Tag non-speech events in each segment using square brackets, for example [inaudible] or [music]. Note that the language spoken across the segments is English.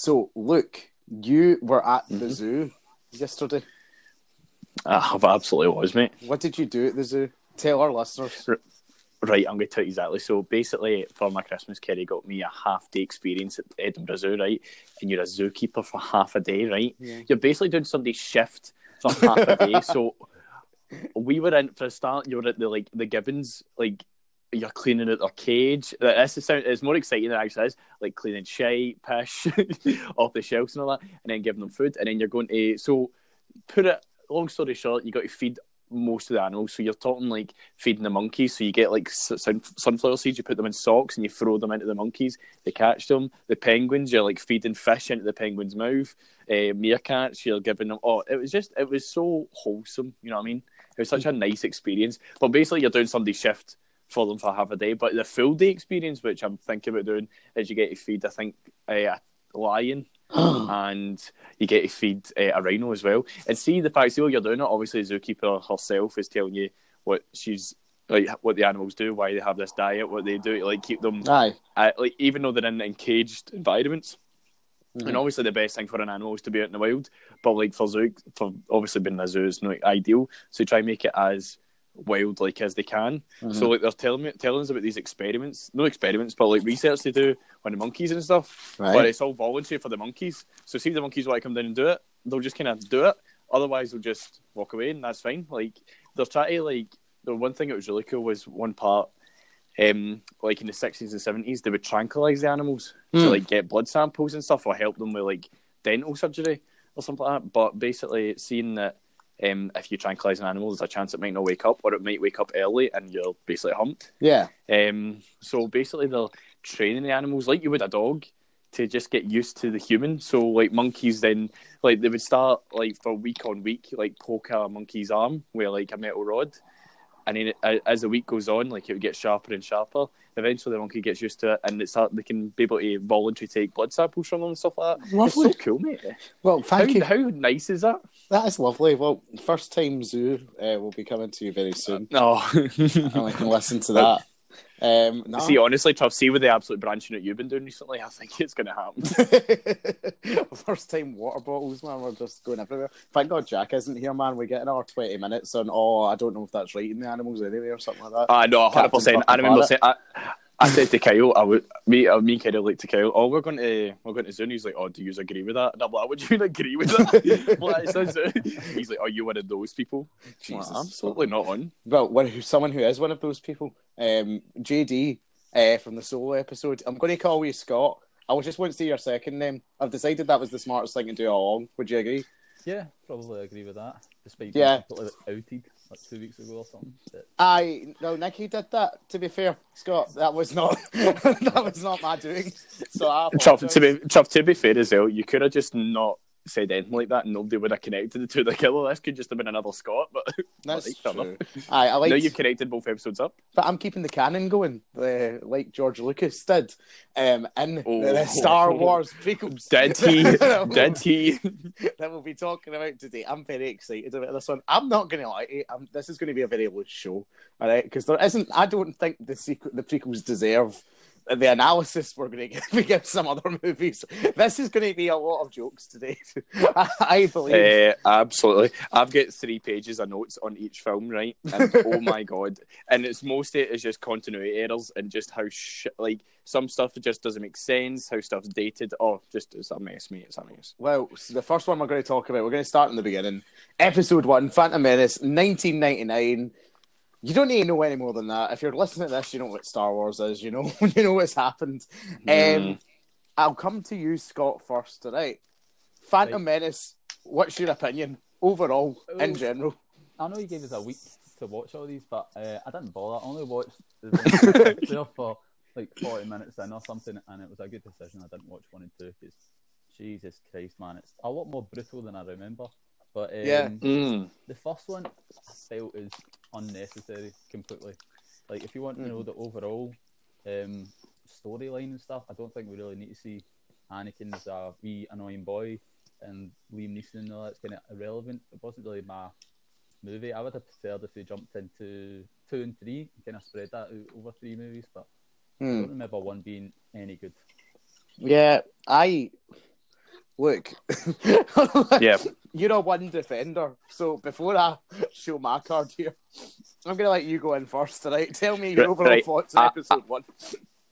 So, Luke, you were at the Mm-hmm. zoo yesterday. I absolutely was, mate. What did you do at the zoo? Tell our listeners. Right, I'm going to tell you exactly. So basically, for my Christmas, Kerry got me a half day experience at Edinburgh Zoo, right? And you're a zookeeper for half a day, right? Yeah. You're basically doing somebody's shift for half a day. So [laughs] we were in for a start. You were at the like the gibbons, like you're cleaning out their cage. This is sound, it's more exciting than it actually is. Like cleaning shite, pish [laughs] off the shelves and all that, and then giving them food. And then you're going to so put it. Long story short, you got to feed most of the animals. So you're talking like feeding the monkeys. So you get like sun- sunflower seeds, you put them in socks and you throw them into the monkeys. They catch them. The penguins, you're like feeding fish into the penguin's mouth. Uh, meerkats, you're giving them. Oh, it was just, it was so wholesome. You know what I mean? It was such a nice experience. But basically, you're doing somebody's shift for them for half a day. But the full day experience, which I'm thinking about doing, is you get to feed, I think, uh, a lion [gasps] and you get to feed uh, a rhino as well. And see the fact, see what you're doing it. Obviously, the zookeeper herself is telling you what she's like, what the animals do, why they have this diet, what they do to like keep them, Aye. uh, like even though they're in encaged environments. And obviously, the best thing for an animal is to be out in the wild. But like for zoo, for obviously being in a zoo is not ideal. So try and make it as wild like as they can. So like they're telling me telling us about these experiments, no experiments, but like research they do on the monkeys and stuff. Right. But it's all voluntary for the monkeys. So see if the monkeys want to come down and do it, they'll just kind of do it. Otherwise, they'll just walk away, and that's fine. Like they're trying to like the one thing that was really cool was one part. Um, like in the sixties and seventies, they would tranquilize the animals to like get blood samples and stuff, or help them with like dental surgery or something like that. But basically, it's seeing that um, if you tranquilize an animal, there's a chance it might not wake up, or it might wake up early, and you're basically humped. Yeah. Um, so basically, they're training the animals like you would a dog to just get used to the human. So like monkeys, then like they would start like for week on week, like poke a monkey's arm with like a metal rod, and then it, as the week goes on, like it would get sharper and sharper. Eventually, the monkey gets used to it, and it's they can be able to voluntarily take blood samples from them and stuff like that. Lovely. It's so cool, mate. Well, How, thank you. how nice is that? That is lovely. Well, first time zoo uh, will be coming to you very soon. No. and we can listen to that. [laughs] Um, no. See, honestly, Truff, see with the absolute branching that you've been doing recently, I think it's going to happen. [laughs] [laughs] First time water bottles, man. We're just going everywhere. Thank God Jack isn't here, man. We get another 20 minutes on, oh, I don't know if that's right in the animals anyway or something like that. I know, hundred Captain percent. I fucking remember saying, I, I said to Kyle, I would me, uh, me and Kyle like to Kyle, oh, we're going to we're going to Zoom. He's like, oh, do you agree with that? And I'm like, would you [laughs] agree with that? Well, it says, uh, He's like, are you one of those people? I'm like, Jesus. absolutely not on. Well, one someone who is one of those people, um, JD uh, from the solo episode. I'm going to call you Scott. I was just want to see your second name. I've decided that was the smartest thing to do all along. Would you agree? Yeah, probably agree with that. Despite Yeah. being completely outed like two weeks ago or something. But I no, Nicky did that. To be fair, Scott, that was not [laughs] that was not my doing. So I Chuff, to be Chuff, to be fair as well, you could have just not said anything like that, and nobody would have connected the two together. This could just have been another Scott, but [laughs] That's fair true. Aye, I like. now you've connected both episodes up. But I'm keeping the canon going, uh, like George Lucas did um, in Oh. the Star Wars prequels. Did he? Did he? that we'll be talking about today. I'm very excited about this one. I'm not going to lie to. I'm, this is going to be a very loose show, all right? Because there isn't. I don't think the sequ- the prequels deserve the analysis we're going to give, we give some other movies. This is going to be a lot of jokes today. I, [laughs] I believe. Uh, absolutely. I've got three pages of notes on each film, right? And oh [laughs] my god! And it's most of it is just continuity errors and just how sh- like some stuff just doesn't make sense. How stuff's dated. Oh, just it's a mess, mate. It's a mess. Well, so the first one we're going to talk about, we're going to start in the beginning. Episode one, Phantom Menace, 1999. You don't need to know any more than that. If you're listening to this, you know what Star Wars is. You know, [laughs] you know what's happened. Um, I'll come to you, Scott, first. All right. Phantom Menace. What's your opinion overall, in Oh. general? I know you gave us a week to watch all these, but uh, I didn't bother. I only watched the [laughs] for like 40 minutes in or something, and it was a good decision. I didn't watch one and two because Jesus Christ, man, it's a lot more brutal than I remember. But um, Yeah. Mm. the first one I felt is unnecessary completely. Like if you want to know the overall um, storyline and stuff, I don't think we really need to see Anakin as a wee annoying boy and Liam Neeson and all that's kind of irrelevant. It wasn't really my movie. I would have preferred if they jumped into two and three and kind of spread that out over three movies, but I Hmm. don't remember one being any good. Yeah, I look, [laughs] Yeah. you're a one defender. So before I show my card here, I'm gonna let you go in first. Right? Tell me your overall right. thoughts on I- episode one.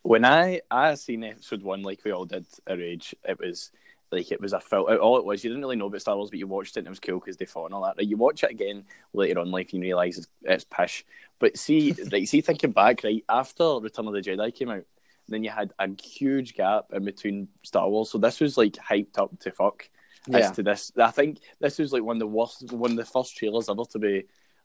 when I I seen episode one like we all did at Rage, it was like it was a film. All it was, you didn't really know about Star Wars, but you watched it and it was cool because they fought and all that. Right? You watch it again later on, like you realise it's, it's pish. But see, [laughs] like see, thinking back, right after Return of the Jedi came out, then you had a huge gap in between Star Wars. So this was like hyped up to fuck. Yeah. As to this, I think this was like one of the worst, one of the first trailers ever to be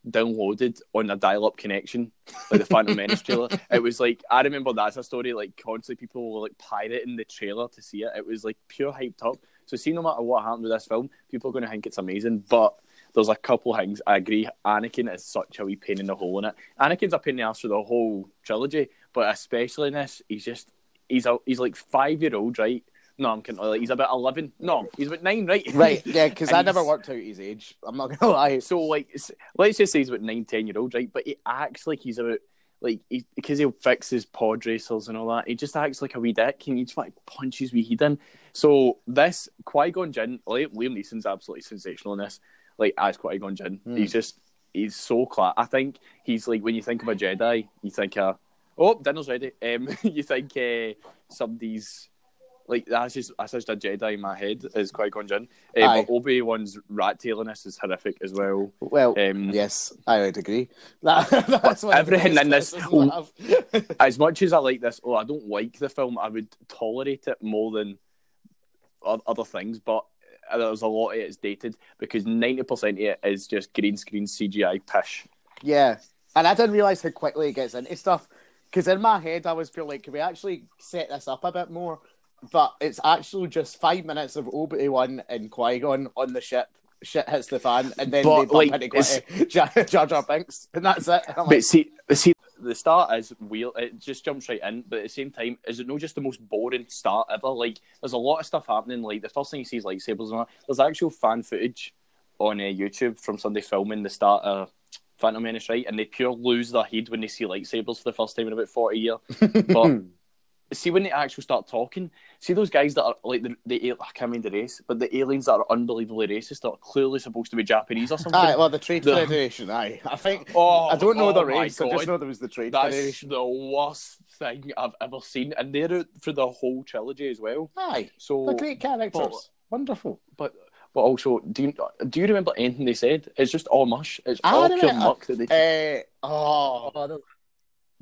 downloaded on a dial-up connection, like the Phantom Menace trailer. It was like I remember that's a story. Like constantly, people were like pirating the trailer to see it. It was like pure hyped up. So, see, no matter what happened with this film, people are going to think it's amazing. But there's a couple things I agree. Anakin is such a wee pain in the hole in it. Anakin's a pain in the ass for the whole trilogy, but especially in this, he's just he's a he's like five year old, right? No, I'm kidding. Like, he's about eleven. No, he's about nine, right? Right, yeah, because [laughs] I never worked out his age. I'm not gonna lie. So like, let's just say he's about nine, ten year old, right? But he acts like he's about like he, because he'll fix his pod racers and all that. He just acts like a wee dick, and he just like punches wee head in. So this Qui Gon Jinn, like, Liam Neeson's absolutely sensational in this. Like as Qui Gon Jinn, he's just he's so class. I think he's like when you think of a Jedi, you think uh oh dinner's ready. Um, [laughs] you think uh, somebody's. Like that's just that's just a Jedi in my head is Qui Gon Jinn. Uh, Aye. but Obi Wan's rat tailiness is horrific as well. Well, Um, yes, I would agree. [laughs] That, that's the everything in this- [laughs] as much as I like this, oh, I don't like the film. I would tolerate it more than other things, but there's a lot of it's dated because ninety percent of it is just green screen CGI pish. Yeah, and I didn't realize how quickly it gets into stuff. Because in my head, I was feeling like, can we actually set this up a bit more? But it's actually just five minutes of Obi Wan and Qui Gon on the ship. Shit hits the fan, and then But, they bump like, into it's- Qui- [laughs] Jar Jar Jar Binks, and that's it. And But like, see, see, the start is weird. It just jumps right in, but at the same time, is it not just the most boring start ever? Like, there's a lot of stuff happening. Like, the first thing you see is lightsabers and all. There's actual fan footage on uh, YouTube from somebody filming the start of Phantom Menace, right? And they pure lose their head when they see lightsabers for the first time in about 40 years. [laughs] But see, when they actually start talking, see those guys that are like the, the I can't remember the race, but the aliens that are unbelievably racist that are clearly supposed to be Japanese or something. aye, well, the Trade The- Federation, aye. I think. Oh, I don't know oh the race. I just know there was the Trade That's Federation. the worst thing I've ever seen, and they're out for the whole trilogy as well. Aye, So, they're great characters. but- Wonderful. but but also, do you do you remember anything they said? It's just all mush. It's I all pure muck that they. Uh, oh, Oh, there-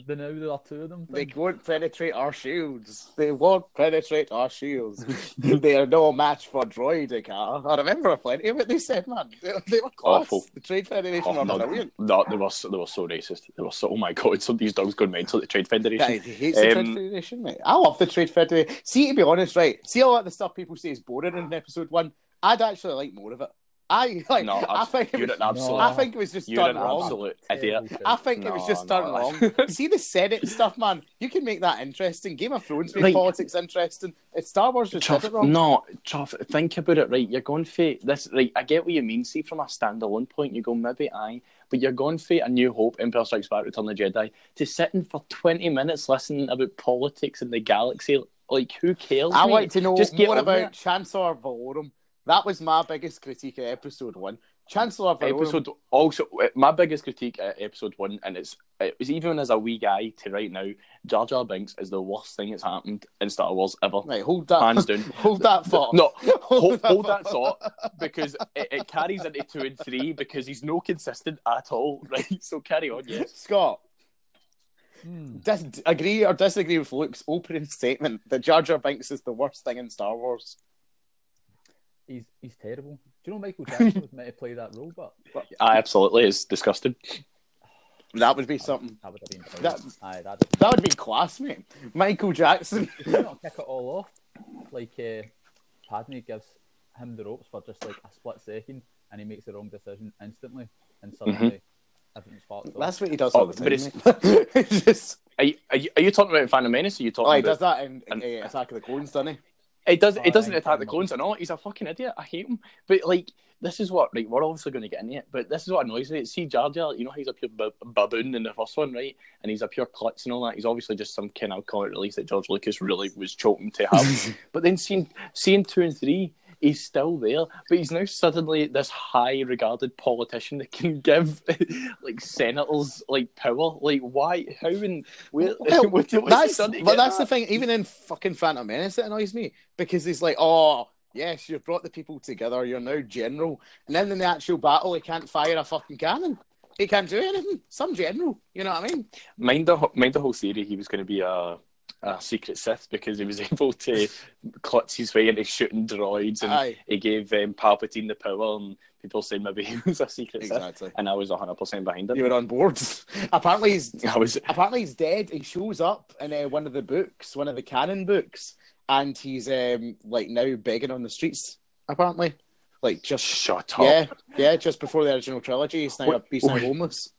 the now there are two of them. They won't penetrate our shields. They won't penetrate our shields. [laughs] they are no match for Droideka. I remember plenty of what they said, man. They, they were class. Awful. The Trade Federation Oh, are no, brilliant. no, they were so, they were so racist. They were so. Oh my god! Some of these dogs gone mental at the Trade Federation. Guy, he hates the Trade Um, Federation, mate. I love the Trade Federation. See, to be honest, right? See a lot of the stuff people say is boring in episode one. I'd actually like more of it. I [laughs] like. No, I abs- think it you're was, an absolute. I think it was just you're done an wrong. absolute idiot. I think it was just no, done that's- wrong. [laughs] See the Senate stuff, man. You can make that interesting. Game of Thrones made Like- politics interesting. It's Star Wars just did it wrong. no, Chuff, think about it, right? You're going for this, right? I get what you mean. See, from a standalone point, you go, maybe aye, but you're going for a New Hope, Empire Strikes Back, Return of the Jedi, to sitting for 20 minutes listening about politics in the galaxy. Like, who cares? I mate? want to know Just get more on about it. Chancellor Valorum. That was my biggest critique of episode one. Chancellor Valorum. Episode also uh, my biggest critique at episode one, and it's it was even as a wee guy to right now. Jar Jar Binks is the worst thing that's happened in Star Wars ever. Right, hold that. Hands [laughs] down. hold that thought. No, [laughs] hold, hold that thought because it, it carries into two and three because he's no consistent at all. [laughs] Right, so carry on. Yes. Scott, Hmm. dis- agree or disagree with Luke's opening statement that Jar Jar Binks is the worst thing in Star Wars? He's he's terrible. Do you know Michael [laughs] Jackson was meant to play that role, but, but I absolutely is disgusting. That would be something. that would have been That- brilliant. Aye, that That would be class, mate. Michael Jackson. [laughs] You not kick it all off? Like uh, Padme gives him the ropes for just like a split second, and he makes the wrong decision instantly, and suddenly everything's fucked. That's what he does Oh, all the time. but it's- It's [laughs] just, Are you, are you, are you talking about Phantom Menace? Or are you talking oh, he about? does that in and- uh, Attack of the Clones, doesn't he? It does. Oh, It doesn't attack the clones or not. He's a fucking idiot. I hate him. But like, this is what. Right, we're obviously going to get into it. But this is what annoys me. See, Jar Jar. You know, how he's a pure bu- baboon in the first one, right? And he's a pure klutz and all that. He's obviously just some kind of comic release that George Lucas really was choking to have. [laughs] but then seeing seeing two and three, he's still there, but he's now suddenly this high-regarded politician that can give [laughs] like senators like power. Like, why? How and where? [laughs] Well, [laughs] what- that's but that's the thing. Even in fucking Phantom Menace, it annoys me because he's like, oh yes, you've brought the people together. You're now general, and then in the actual battle, he can't fire a fucking cannon. He can't do anything. Some general, you know what I mean? mind the mind the whole theory he was going to be a a secret Sith because he was [laughs] able to clutch his way into shooting droids and Aye, he gave um, Palpatine the power and people saying maybe [laughs] he was a secret Sith and I was hundred percent behind him. You were on board. [laughs] apparently, he's I was apparently he's dead. He shows up in uh, one of the books, one of the canon books, and he's um like now begging on the streets. Apparently, like just shut up. yeah, yeah, just before the original trilogy, he's now he's now homeless.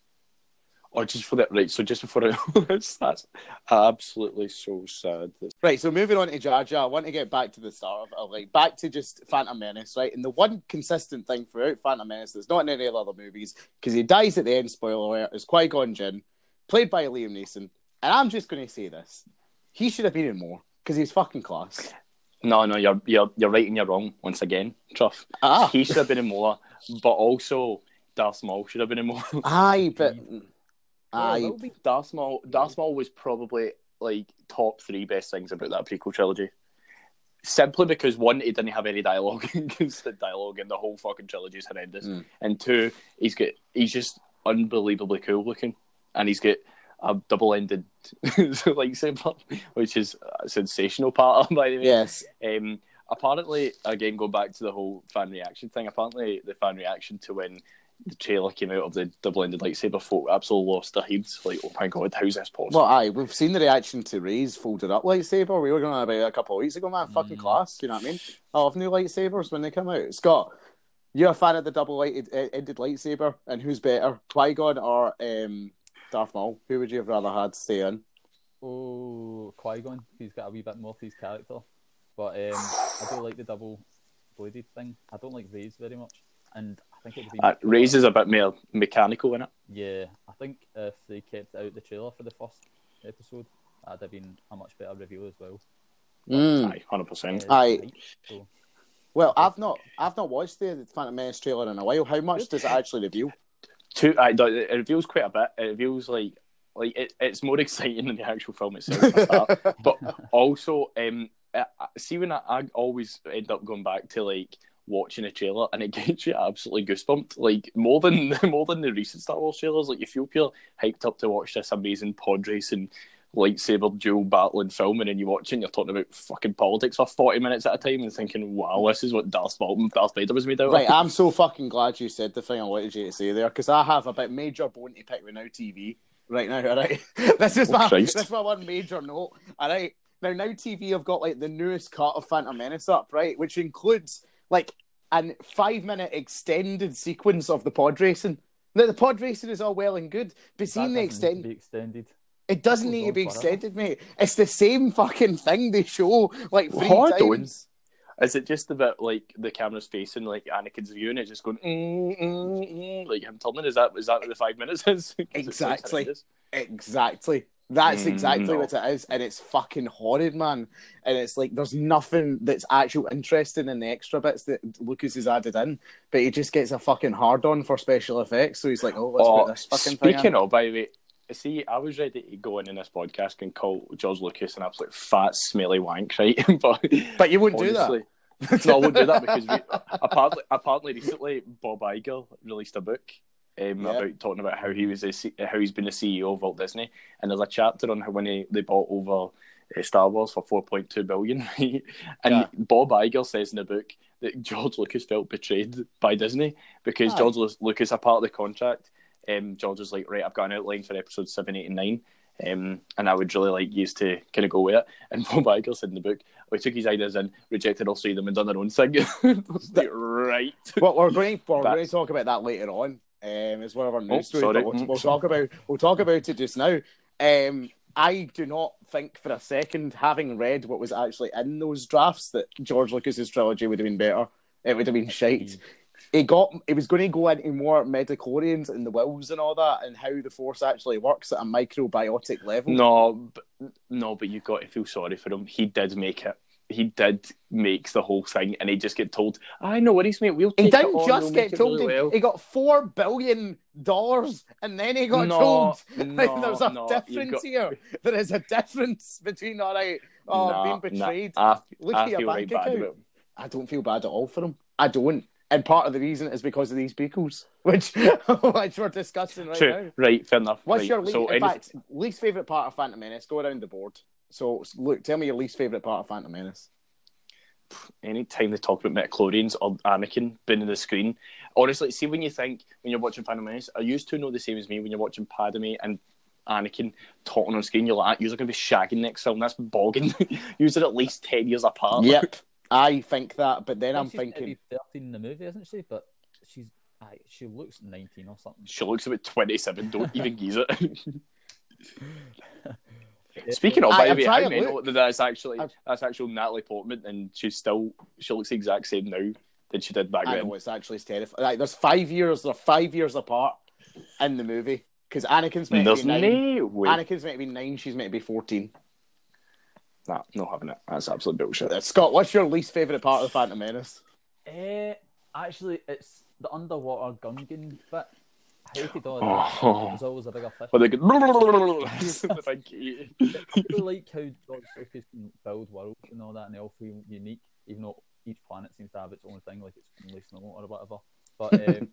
Or just for that, right? So just before I, [laughs] that's absolutely so sad. Right, so moving on to Jar Jar, I want to get back to the start of it, like back to just Phantom Menace, right? And the one consistent thing throughout Phantom Menace that's not in any of the other movies, because he dies at the end, spoiler alert, is Qui Gon Jinn, played by Liam Neeson. And I'm just going to say this: he should have been in more because he's fucking class. No, no, you're you're you're right and you're wrong once again, Truff. Ah, He should have been in more, but also Darth Maul should have been in more. aye, but [laughs] Yeah, aye, that'll Darth Maul, Darth Maul was probably like top three best things about that prequel trilogy. Simply because one, he didn't have any dialogue, [laughs] because the dialogue in the whole fucking trilogy is horrendous, Mm. and two, he's got he's just unbelievably cool looking, and he's got a double-ended [laughs] lightsaber, which is a sensational part by the way. yes, Um, apparently, again, going back to the whole fan reaction thing, apparently the fan reaction to when the trailer came out of the double-ended lightsaber, folk absolutely lost their heads. Like, oh my god, how's this possible? well, aye, we've seen the reaction to Rey's folded up lightsaber. We were going on about a couple of weeks ago, man. Fucking Mm. class, you know what I mean? I love new lightsabers when they come out. Scott, you're a fan of the double-ended lightsaber, and who's better, Qui Gon or um, Darth Maul? Who would you have rather had stay in? Oh, Qui Gon. He's got a wee bit more to his character, but um, I do like the double bladed thing. I don't like Rey's very much, and I think it would be Uh, Rey's is a bit more mechanical in it. Yeah, I think if they kept out the trailer for the first episode, that'd have been a much better review as well. Mm. Aye, hundred percent. Aye. So, Well, I've not, I've not watched the Phantom Menace trailer in a while. How much does it actually reveal? Two, I, it reveals quite a bit. It reveals like like it, it's more [laughs] exciting than the actual film itself. for a start. [laughs] but also, um, I, I- see when I, I always end up going back to like watching a trailer and it [laughs] gets you absolutely goosebumped, like more than [laughs] more than the recent Star Wars trailers. Like you feel pure hyped up to watch this amazing pod race and lightsaber duel battling film, and then you watch it and you're talking about fucking politics for forty minutes at a time and thinking, wow, this is what Darth Maul, Darth Vader was made out Right, of. I'm [laughs] so fucking glad you said the thing I wanted you to say there because I have a bit major bone to pick with Now TV right now. All right, this is Oh, my Christ. this is my one major note. All right, now Now TV have got like the newest cut of Phantom Menace up, right, which includes like a five minute extended sequence of the pod racing. Now the pod racing is all well and good, but seeing the that doesn't need extend to be extended. it doesn't need to be extended, mate. It's the same fucking thing they show like three Hold times. Is it just about like the camera's facing like Anakin's view and it's just going mm, mm, mm, like him turning? Is that is that what the five minutes is? [laughs] 'Cause it sounds Exactly. Exactly. That's Mm, exactly no. what it is, and it's fucking horrid, man. And it's like there's nothing that's actual interesting in the extra bits that Lucas has added in, but he just gets a fucking hard on for special effects. So he's like, "Oh, let's Oh, put this fucking thing." speaking of, by the way, see, I was ready to go in in this podcast and call George Lucas an absolute fat, smelly wank, right? [laughs] but but you wouldn't honestly, do that. no, I won't do that because we, apparently, apparently, recently Bob Iger released a book um, Yeah. about talking about how he was a, how he's been the CEO of Walt Disney, and there's a chapter on how when he, they bought over uh, Star Wars for 4.2 billion, [laughs] and Yeah. Bob Iger says in the book that George Lucas felt betrayed by Disney because Aye. George Lucas, a part of the contract, um, George was like, right, I've got an outline for episode seven, eight, and nine. Um, and I would really like you to kind of go with it. [laughs] And Bob Iger said in the book, we took his ideas and rejected all three of them, and done their own thing. [laughs] Like, right. Well, we're going. We're going to talk about that later on. Um, it's one of our Oh, news stories. sorry. But we'll, we'll talk about we'll talk about it just now. Um, I do not think for a second, having read what was actually in those drafts, that George Lucas's trilogy would have been better. It would have been shite. It got. He was going to go into more midi-chlorians and the wills and all that, and how the force actually works at a microbiotic level. No, but, no, but you've got to feel sorry for him. He did make it. He did make the whole thing, and he just get told, "I know what he's mate. We'll He didn't on, just we'll get told really he, well." he got four billion dollars and then he got No, told [laughs] no, there's a no, difference got- here. There is a difference between all right, uh, oh Nah, being nah, betrayed. I, Look I at your bank right account. I don't feel bad at all for him. I don't. And part of the reason is because of these beagles, [laughs] which which we're discussing right now. Right, fair enough. What's right. your least, so in fact, least favourite part of Phantom Menace? Go around the board. So, look, tell me your least favourite part of Phantom Menace. anytime they talk about midi-chlorians or Anakin being on the screen, honestly, see when you think when you're watching Phantom Menace, I used to know the same as me when you're watching Padme and Anakin talking on screen. You're like, ah, you're going to be shagging next film. That's bogging. [laughs] Usually at least ten years apart. Yep, [laughs] I think that, but then I'm she's thinking, be 13 in the movie, isn't she? But she's aye, she looks 19 or something. She looks about twenty seven. Don't even [laughs] geese it. Speaking of, I- by the I'm way, trying how to mental that that's actually I'm- that's actual Natalie Portman, and she's still she looks the exact same now that she did back I then. know it's actually terrifying. Like, there's five years, they're five years apart in the movie because Anakin's meant There's to be nine. no way. Anakin's meant to be nine. She's meant to be fourteen. Nah, not having it. That's absolute bullshit. Uh, Scott, what's your least favourite part of the Phantom Menace? Eh, actually, it's the underwater Gungan bit. I hated all that. Oh. There's always a bigger fish. But they go. the big. I really like how George Lucas can build worlds and all that, and they all feel unique, even though each planet seems to have its own thing, like it's only snow or whatever. But [laughs] um,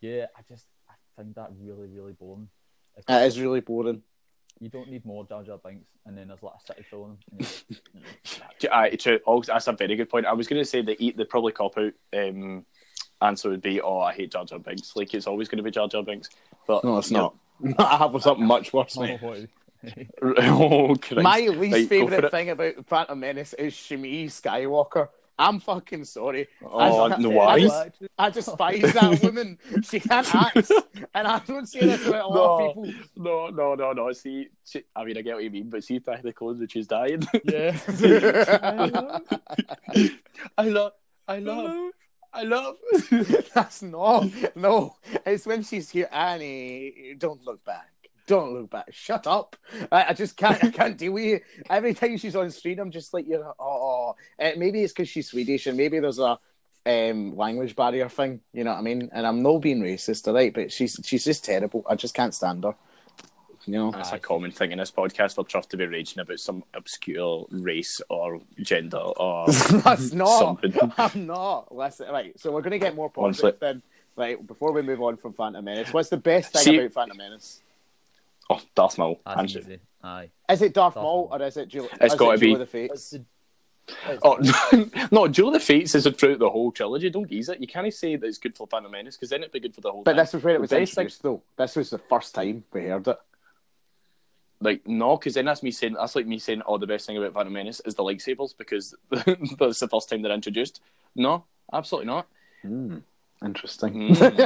yeah, I just I find that really, really boring. Like, It is really boring. you don't need more Jar Jar Binks, and then there's like a city full of them. and you're like, "Mm, Aye, true. Oh, that's a very good point. I was going to say that eat the probably cop out um, answer would be, "Oh, I hate Jar Jar Binks." Like it's always going to be Jar Jar Binks. But No, it's not. [laughs] I have something much worse, "Oh, mate. oh, [laughs] oh My least Right, go for favourite it. thing about Phantom Menace is Shmi Skywalker. I'm fucking sorry. Oh, I, no, I, why? just- I despise that [laughs] woman. She can't act, and I don't say this about a lot of people. No, no, no, no. See, see, I mean, I get what you mean, but see, back the clothes that she's dying. Yeah. I love, I love, I love. [laughs] That's not. No, it's when she's here, Annie. Don't look back. Don't look back. Shut up. I, I just can't. I can't deal with you. Every time she's on screen, I'm just like, you're. Oh, uh, maybe it's because she's Swedish, and maybe there's a um, language barrier thing. You know what I mean? And I'm no being racist, right? But she's she's just terrible. I just can't stand her. You know. That's a common thing in this podcast for Truff to be raging about some obscure race or gender or [laughs] That's not. something. [laughs] I'm not. Listen, right. So we're going to get more One positive flip. then. Right. Before we move on from Phantom Menace, what's the best thing See- about Phantom Menace? Oh, Darth Maul. That's easy. Aye. Is it Darth Darth Maul Maul. or is it Duel? It's is gotta it be. of the It's Fates? Oh [laughs] no! Duel of the Fates is throughout the whole trilogy. Don't geese it. You can't say that it's good for Phantom Menace because then it'd be good for the whole. But thing. this was where it was best thing- introduced, though. This was the first time we heard it. Like no, because then that's me saying that's like me saying, "Oh, the best thing about Phantom Menace is the lightsabers," because [laughs] that's the first time they're introduced. No, absolutely not. Interesting. uh,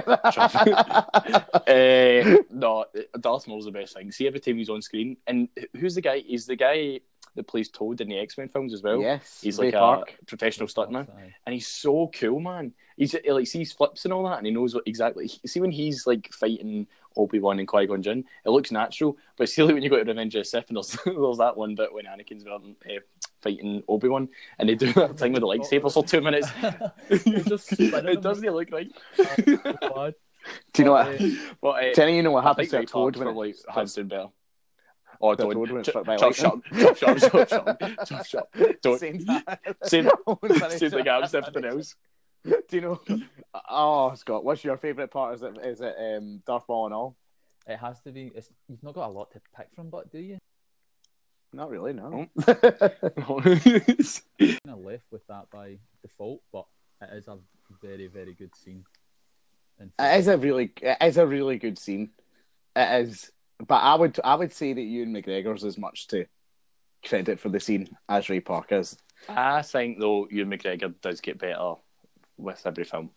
[laughs] no, Darth Maul's the best thing. See, every time he's on screen, and who's the guy? He's the guy that plays Toad in the X Men films as well. Yes, he's Ray like Park. a professional stuntman, Aye. and he's so cool, man. He's like sees flips and all that, and he knows what exactly. See when he's like fighting Obi Wan and Qui Gon Jinn, it looks natural. But [laughs] see, like when you go to Revenge of the Sith, and there's, [laughs] there's that one bit when Anakin's uh, fighting Obi Wan, and they do that thing with the lightsabers for two minutes. It's just spinning it [laughs] doesn't look right. Do you know what? Uh, But uh, Jenny, you know what happens think to Ray Toad Park's when probably it, hands down better. Oh, The don't. Toad when it's Ch- struck by chop, lightning. chop, chop, chop, chop, chop, chop, chop. Don't. Same time. Same, Finish same thing it. happens to everything else. [laughs] Do you know? Oh, Scott, what's your favourite part? Is it is it um, Darth Maul and all? It has to be. It's, you've not got a lot to pick from, but do you? Not really, no. Kind of left with that by default, but it is a very, very good scene. It is a really, it is a really good scene. It is, but I would, I would say that Ewan McGregor's as much to credit for the scene as Ray Park is. I think though, Ewan McGregor does get better with every film.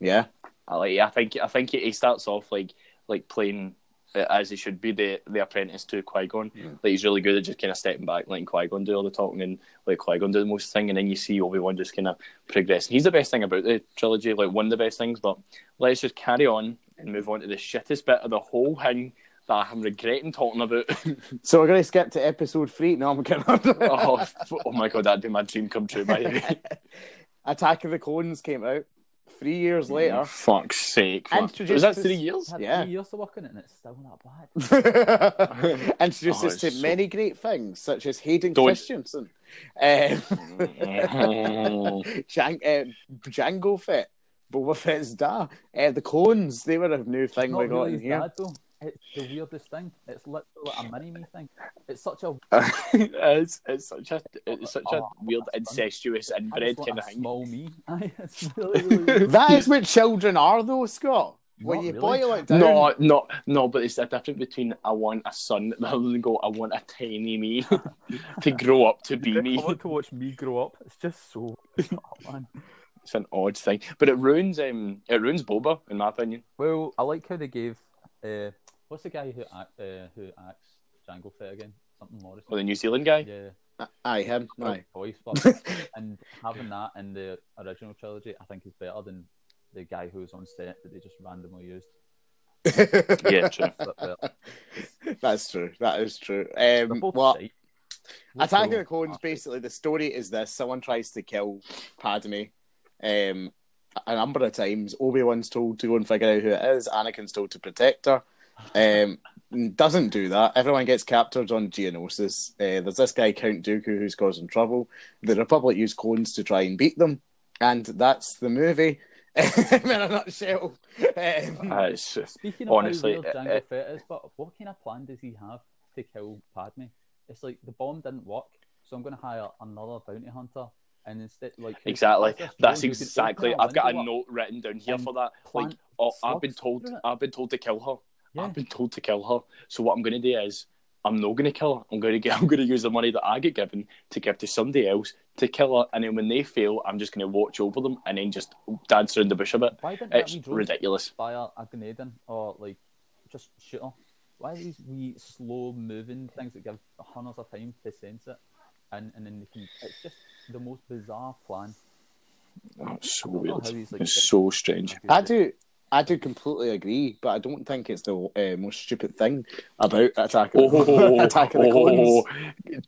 Yeah, I like. I think. I think he starts off like like playing as he should be the the apprentice to Qui Gon. Like he's really good at just kind of stepping back, letting Qui Gon do all the talking, and like Qui Gon do the most thing, and then you see Obi Wan just kind of progressing. He's the best thing about the trilogy, like one of the best things. But let's just carry on and move on to the shittest bit of the whole thing that I'm regretting talking about. [laughs] So we're going to skip to episode three. No, I'm kidding. [laughs] oh, oh my god, that'd be my dream come true. By the way, Attack of the Clones came out three years later. fuck's sake, man. Introduced was that three years? Had Yeah. three years to work on it, and it's still not bad. [laughs] Introduced Oh, us to so- many great things, such as Hayden Don't- Christensen, um, [laughs] Jan- uh, Jango Fett, Boba Fett's da, uh, the clones. They were a new thing Not we got really in here. dad, though. It's the weirdest thing. It's literally a mini me thing. It's such a [laughs] it's, it's such a it's such a Oh, weird incestuous I inbred kind of thing. small me. [laughs] It's really, really [laughs] weird. That is what children are, though, Scott. When Not you really. boil it down, No, no, no, but it's the difference between I want a son rather than go, I want a tiny me to grow up to be me. I want to watch me grow up. It's just so. Oh, man. It's an odd thing. But it ruins um it ruins Boba, in my opinion. Well, I like how they gave. Uh, what's the guy who act, uh, who acts Jango Fett again? Something Morrison. Or the New Zealand guy. Yeah, aye, him, well, aye. voice, but and having that in the original trilogy, I think is better than the guy who was on set that they just randomly used. [laughs] Yeah, true. That's true. That is true. Um, both well, shite. Attack of the Clones, basically, the story is this someone tries to kill Padme. Um, a number of times, Obi Wan's told to go and figure out who it is. Anakin's told to protect her. Um, doesn't do that. Everyone gets captured on Geonosis. Uh, there's this guy Count Dooku who's causing trouble. The Republic use clones to try and beat them, and that's the movie [laughs] in a nutshell. Um, Uh, it's, Speaking of Honestly, how weird uh, Jango uh, Fett is, but what kind of plan does he have to kill Padme? It's like the bomb didn't work, so I'm going to hire another bounty hunter, and instead, like exactly. That's drone who can exactly. I've got a note written down here for that. Like, oh, I've been told. I've been told to kill her. Yeah. I've been told to kill her. So what I'm going to do is I'm not going to kill her. I'm going to get. [laughs] I'm going to use the money that I get given to give to somebody else to kill her, and then when they fail, I'm just going to watch over them and then just dance around the bush a bit. Why didn't It's wee drone ridiculous. fire a grenade in, or like just shoot her? Why are these wee slow moving things that give hunters a time to sense it, and and then they can? It's just the most bizarre plan. Oh, it's so I don't know weird. like, It's so strange. I do. I do completely agree, but I don't think it's the uh, most stupid thing about attacking Oh, [laughs] Attack of the Clones. oh,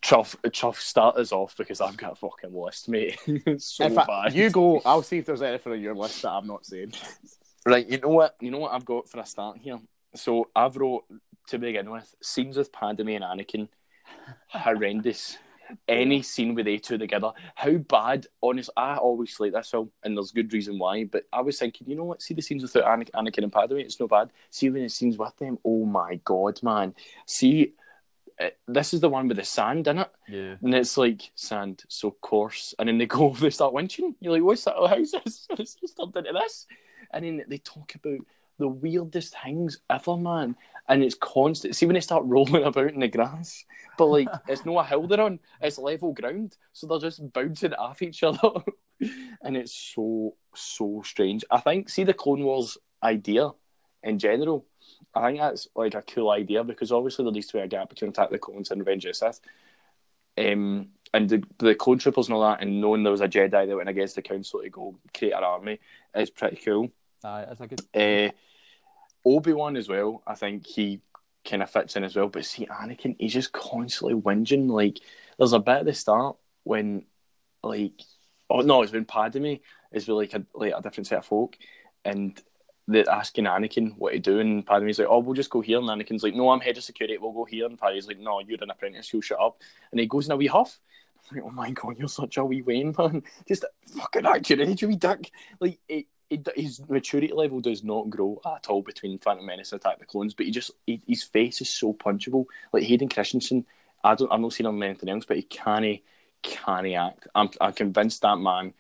Chuff, Chuff, start us off because I've got a fucking list, mate. [laughs] so In fact, bad. you go. I'll see if there's anything on your list that I'm not saying. [laughs] Right, you know what? You know what I've got for a start here. So I've wrote to begin with scenes with Padme and Anakin, horrendous. Any scene with they two together, how bad? Honest, I always like this film, and there's good reason why. But I was thinking, you know what? See the scenes without Anakin, Anakin and Padme, it's no bad. See when the scenes with them, oh my god, man! See, uh, this is the one with the sand in it. Yeah. And it's like sand, so coarse. And then they [laughs] go, they start winching. You're like, what's that? How's this? [laughs] It's just turned into this. And then they talk about the weirdest things ever, man. And it's constant. See when they start [laughs] rolling about in the grass, but like [laughs] it's not a hill they're on; it's level ground, so they're just bouncing off each other, [laughs] and it's so so strange. I think see the Clone Wars idea in general. I think that's like a cool idea because obviously there needs to be a gap between Attack the Clones and Revenge of the Sith. Um, and the, the clone troopers and all that, and knowing there was a Jedi that went against the council to go create an army is pretty cool. Aye, it's a good. Uh, Obi Wan as well, I think he kind of fits in as well. But see, Anakin, he's just constantly whinging. Like, there's a bit at the start when, like, oh no, it's when Padme is with like a like a different set of folk, and they're asking Anakin what to do, and Padme's like, "Oh, we'll just go here," and Anakin's like, "No, I'm head of security. We'll go here." And Padme's like, "No, you're an apprentice. You shut up." And he goes in a wee huff. I'm like, oh my god, you're such a wee Wayne man. [laughs] Just fucking act your age, you wee dick. Like, it, his maturity level does not grow at all between Phantom Menace and Attack the Clones, but he just he, his face is so punchable. Like Hayden Christensen, I don't I've not seen him in anything else, but he can't can't act. I'm I'm convinced that man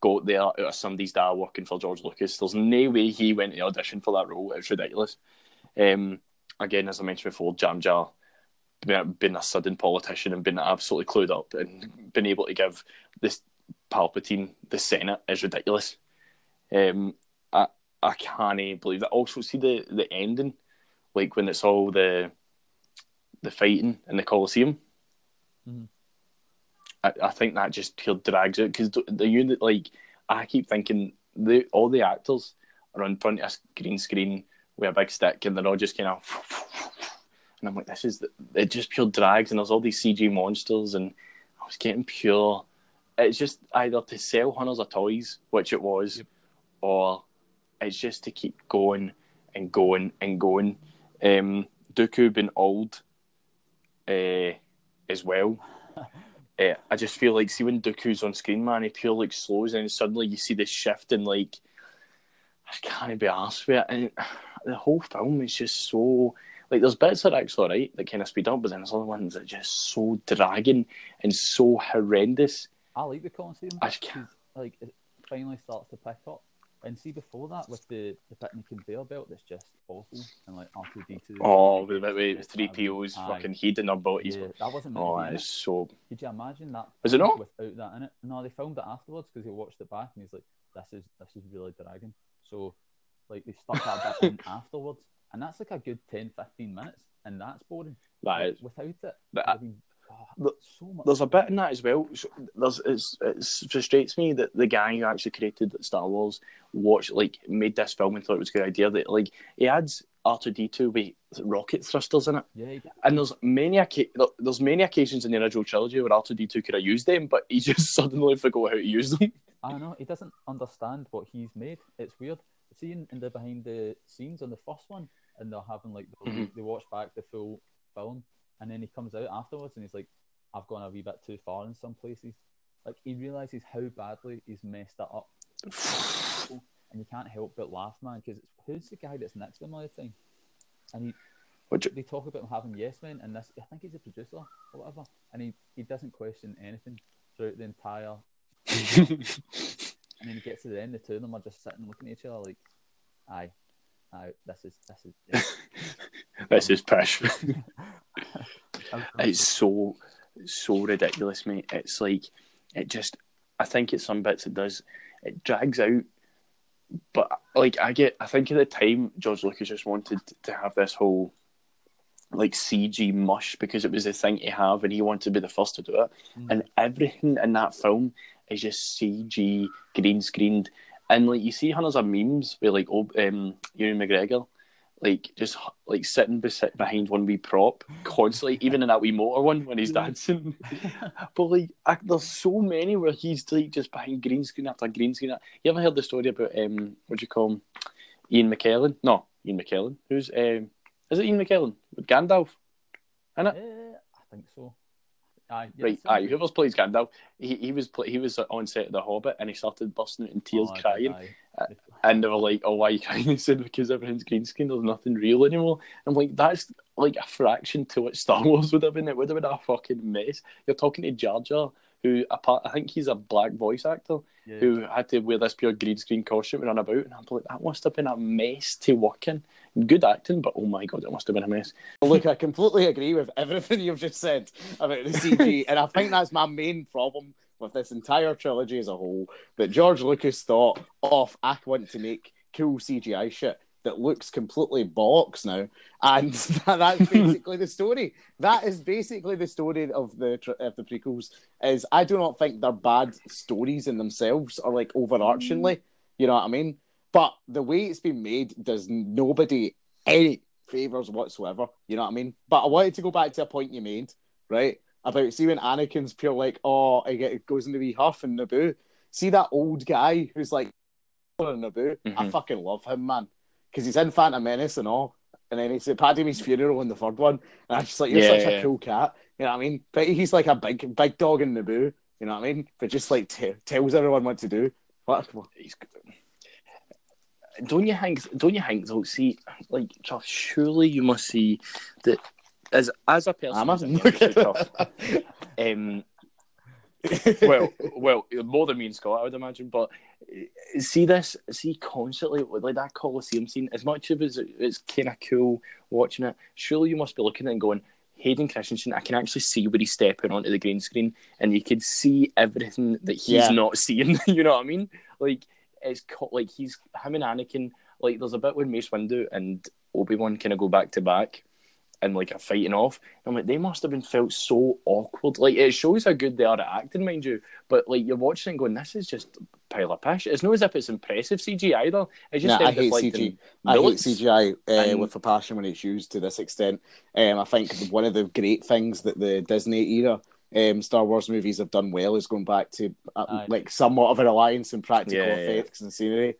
got there out of somebody's dad working for George Lucas. There's no way he went to audition for that role. It's ridiculous. Um, again, as I mentioned before, Jam Jar being a sudden politician and being absolutely clued up and being able to give this Palpatine the Senate is ridiculous. Um, I I can't believe that. Also, see the the ending, like when it's all the the fighting in the Colosseum. Mhm. I, I think that just pure drags it because the, unit like I keep thinking the all the actors are in front of a green screen with a big stick and they're all just kind of [laughs] and I'm like, this is the, it just pure drags, and there's all these CG monsters, and I was getting pure. It's just either to sell hunters of toys, which it was, Yep. Or it's just to keep going and going and going. Um, Dooku being old, uh, as well. Uh, [laughs] I just feel like see when Dooku's on screen, man, he pure like slows, and suddenly you see this shift and like I can't be asked for it. And [sighs] the whole film is just so like there's bits that are actually alright that kind of speed up, but then there's other ones that are just so dragging and so horrendous. I like the Colosseum. I just can't- Like it finally starts to pick up, and see before that with the the bit picnic conveyor belt that's just awful and like R two D two. Oh, with, with, with three POs fucking heat in their bodies. Yeah, that wasn't. Oh, to be that in is it. so. Could you imagine that? Was it not? without that in it? No, they filmed it afterwards because he watched it back and he's like, "This is this is really dragging." So, like, they stuck that bit in [laughs] afterwards, and that's like a good 10, 15 minutes, and that's boring. That Like, is. without it, That- been, oh, Look, so much. There's a bit in that as well. There's it's, it frustrates me that the guy who actually created Star Wars watched like made this film and thought it was a good idea. That like he adds R two D two with rocket thrusters in it, Yeah, and there's many there's many occasions in the original trilogy where R two D two could have used them, but he [laughs] just suddenly forgot how to use them. I know he doesn't understand what he's made. It's weird. See in, the behind the scenes on the first one, and they're having like they Mhm. they watch back the full film, and then he comes out afterwards and he's like, "I've gone a wee bit too far in some places." Like he realizes how badly he's messed that up, [sighs] and you can't help but laugh, man. Because who's the guy that's next to him all the time? And he, Which they talk about him having yes men, and this I think he's a producer or whatever, and he, he doesn't question anything throughout the entire [laughs] and then he gets to the end, the two of them are just sitting looking at each other like, aye, aye, this is this is. [laughs] This is pish. [laughs] [laughs] it's so so ridiculous, mate. It's like it just. I think it's some bits it does. It drags out, but like I get. I think at the time George Lucas just wanted to have this whole like CG mush because it was the thing to have, and he wanted to be the first to do it. Mm. And everything in that film is just CG green screened, and like you see hundreds of memes with like oh, um, Ewan McGregor like just like sitting besi- behind one wee prop constantly, [laughs] even in that wee motor one when he's dancing. [laughs] but like, I, there's so many where he's like just behind green screen after green screen. You ever heard the story about um, what do you call him, Ian McKellen? No, Ian McKellen. Who's um, is it Ian McKellen with Gandalf? Eh, I think so. Aye, Right, so- aye. Whoever's plays Gandalf, he, he was pl- he was on set of The Hobbit and he started busting out in tears, Oh, crying. aye. [laughs] And they were like, "Oh, why are you crying?" He said, "Because everything's green screen. There's nothing real anymore." I'm like, "That's like a fraction to what Star [laughs] Wars would have been. It would have been a fucking mess." You're talking to Jar Jar, who apart, I think he's a black voice actor Yeah. who had to wear this pure green screen costume and run about, and I'm like, that must have been a mess to work in. Good acting, but oh my god, it must have been a mess. Look, I completely agree with everything [laughs] you've just said about the CG, and I think that's my main problem with this entire trilogy as a whole. That George Lucas thought, "Off, I want to make cool CGI shit that looks completely bollocks now," and [laughs] that's [laughs] basically the story. That is basically the story of the of the prequels. Is I do not think they're bad stories in themselves or like overarchingly. Mm. You know what I mean? But the way it's been made does nobody any favors whatsoever. You know what I mean? But I wanted to go back to a point you made, right? About see when Anakin's pure like, oh, I get it goes into wee huff and Naboo. See that old guy who's like on Naboo. I Mhm. fucking love him, man, because he's in Phantom Menace and all. And then he's at Padme's funeral in the third one, and I'm just like, you're Yeah, such yeah. a cool cat. You know what I mean? But he's like a big, big dog in Naboo. You know what I mean? But just like t- tells everyone what to do. What? He's don't you think? Don't you think? Though, see, like, Chuff, surely you must see that as as a person. I'm who's a in the um, well, well, more than me and Scott, I would imagine. But uh, see this, see constantly like that Colosseum scene. As much of as it- it's kind of cool watching it, surely you must be looking at it and going, Hayden Christensen, I can actually see where he's stepping onto the green screen, and you can see everything that he's Yeah. not [laughs] seeing. you know what I mean? Like it's co- like he's him and Anakin. Like there's a bit when Mace Windu and Obi Wan kind of go back to back, and like a fighting off. I'm like, they must have been felt so awkward. Like it shows how good they are at acting, mind you. But like you're watching and going, this is just a pile of pish. It's not as if it's impressive CGI either. It's just Nah, I them hate deflecting CG. I hate. CGI uh, And- with a passion when it's used to this extent. Um, I think one of the great things that the Disney era um, Star Wars movies have done well is going back to uh, like somewhat of a reliance on practical Yeah, yeah. effects and scenery.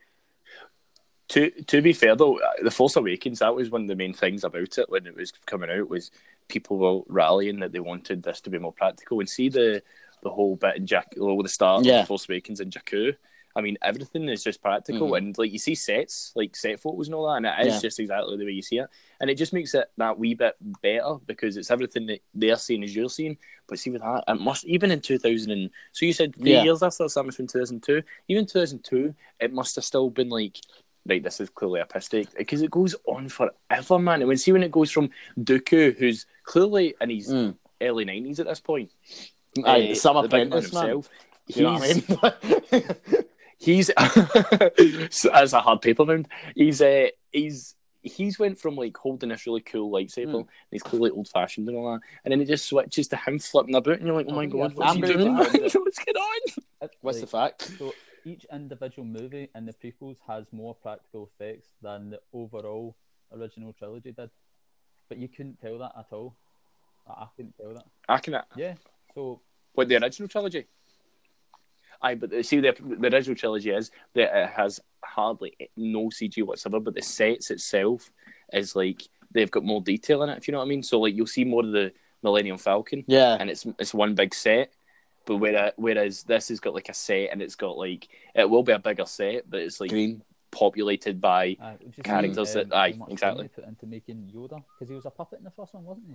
To to be fair though, uh, the Force Awakens that was one of the main things about it when it was coming out was people were rallying that they wanted this to be more practical and see the the whole bit in Jack or the start Yeah. of the Force Awakens in Jakku. I mean, everything is just practical, Mhm. and like you see sets, like set photos and all that, and it is Yeah. just exactly the way you see it, and it just makes it that wee bit better because it's everything that they're seeing as you're seeing. But see with that, it must even in two thousand and so you said three Yeah. years after something from two thousand two, even two thousand two, it must have still been like right, this is clearly a piss take because it goes on forever, man. And when see when it goes from Dooku, who's clearly in his Mm. early nineties at this point, Aye, eh, Some the big man apprentice, he's, You know what I mean? [laughs] he's [laughs] that's a hard paper round. He's uh, he's he's went from like holding this really cool lightsaber, Mm. and he's clearly old fashioned and all that, and then it just switches to him flipping about, and you're like, oh my Oh, god, yeah, what's he doing? very glad that- what's going on? What's like, the fact? So each individual movie in the prequels has more practical effects than the overall original trilogy did, but you couldn't tell that at all. I I couldn't tell that. I can uh, Yeah. So What the original trilogy? Aye, but see the the original trilogy is that it has hardly no CG whatsoever, but the sets itself is like they've got more detail in it. If you know what I mean. So like you'll see more of the Millennium Falcon, Yeah. and it's it's one big set. But whereas, whereas this has got like a set, and it's got like it will be a bigger set, but it's like Green. populated by uh, would you Characters say, that- um, aye, how exactly. put into making Yoda because he was a puppet in the first one, wasn't he?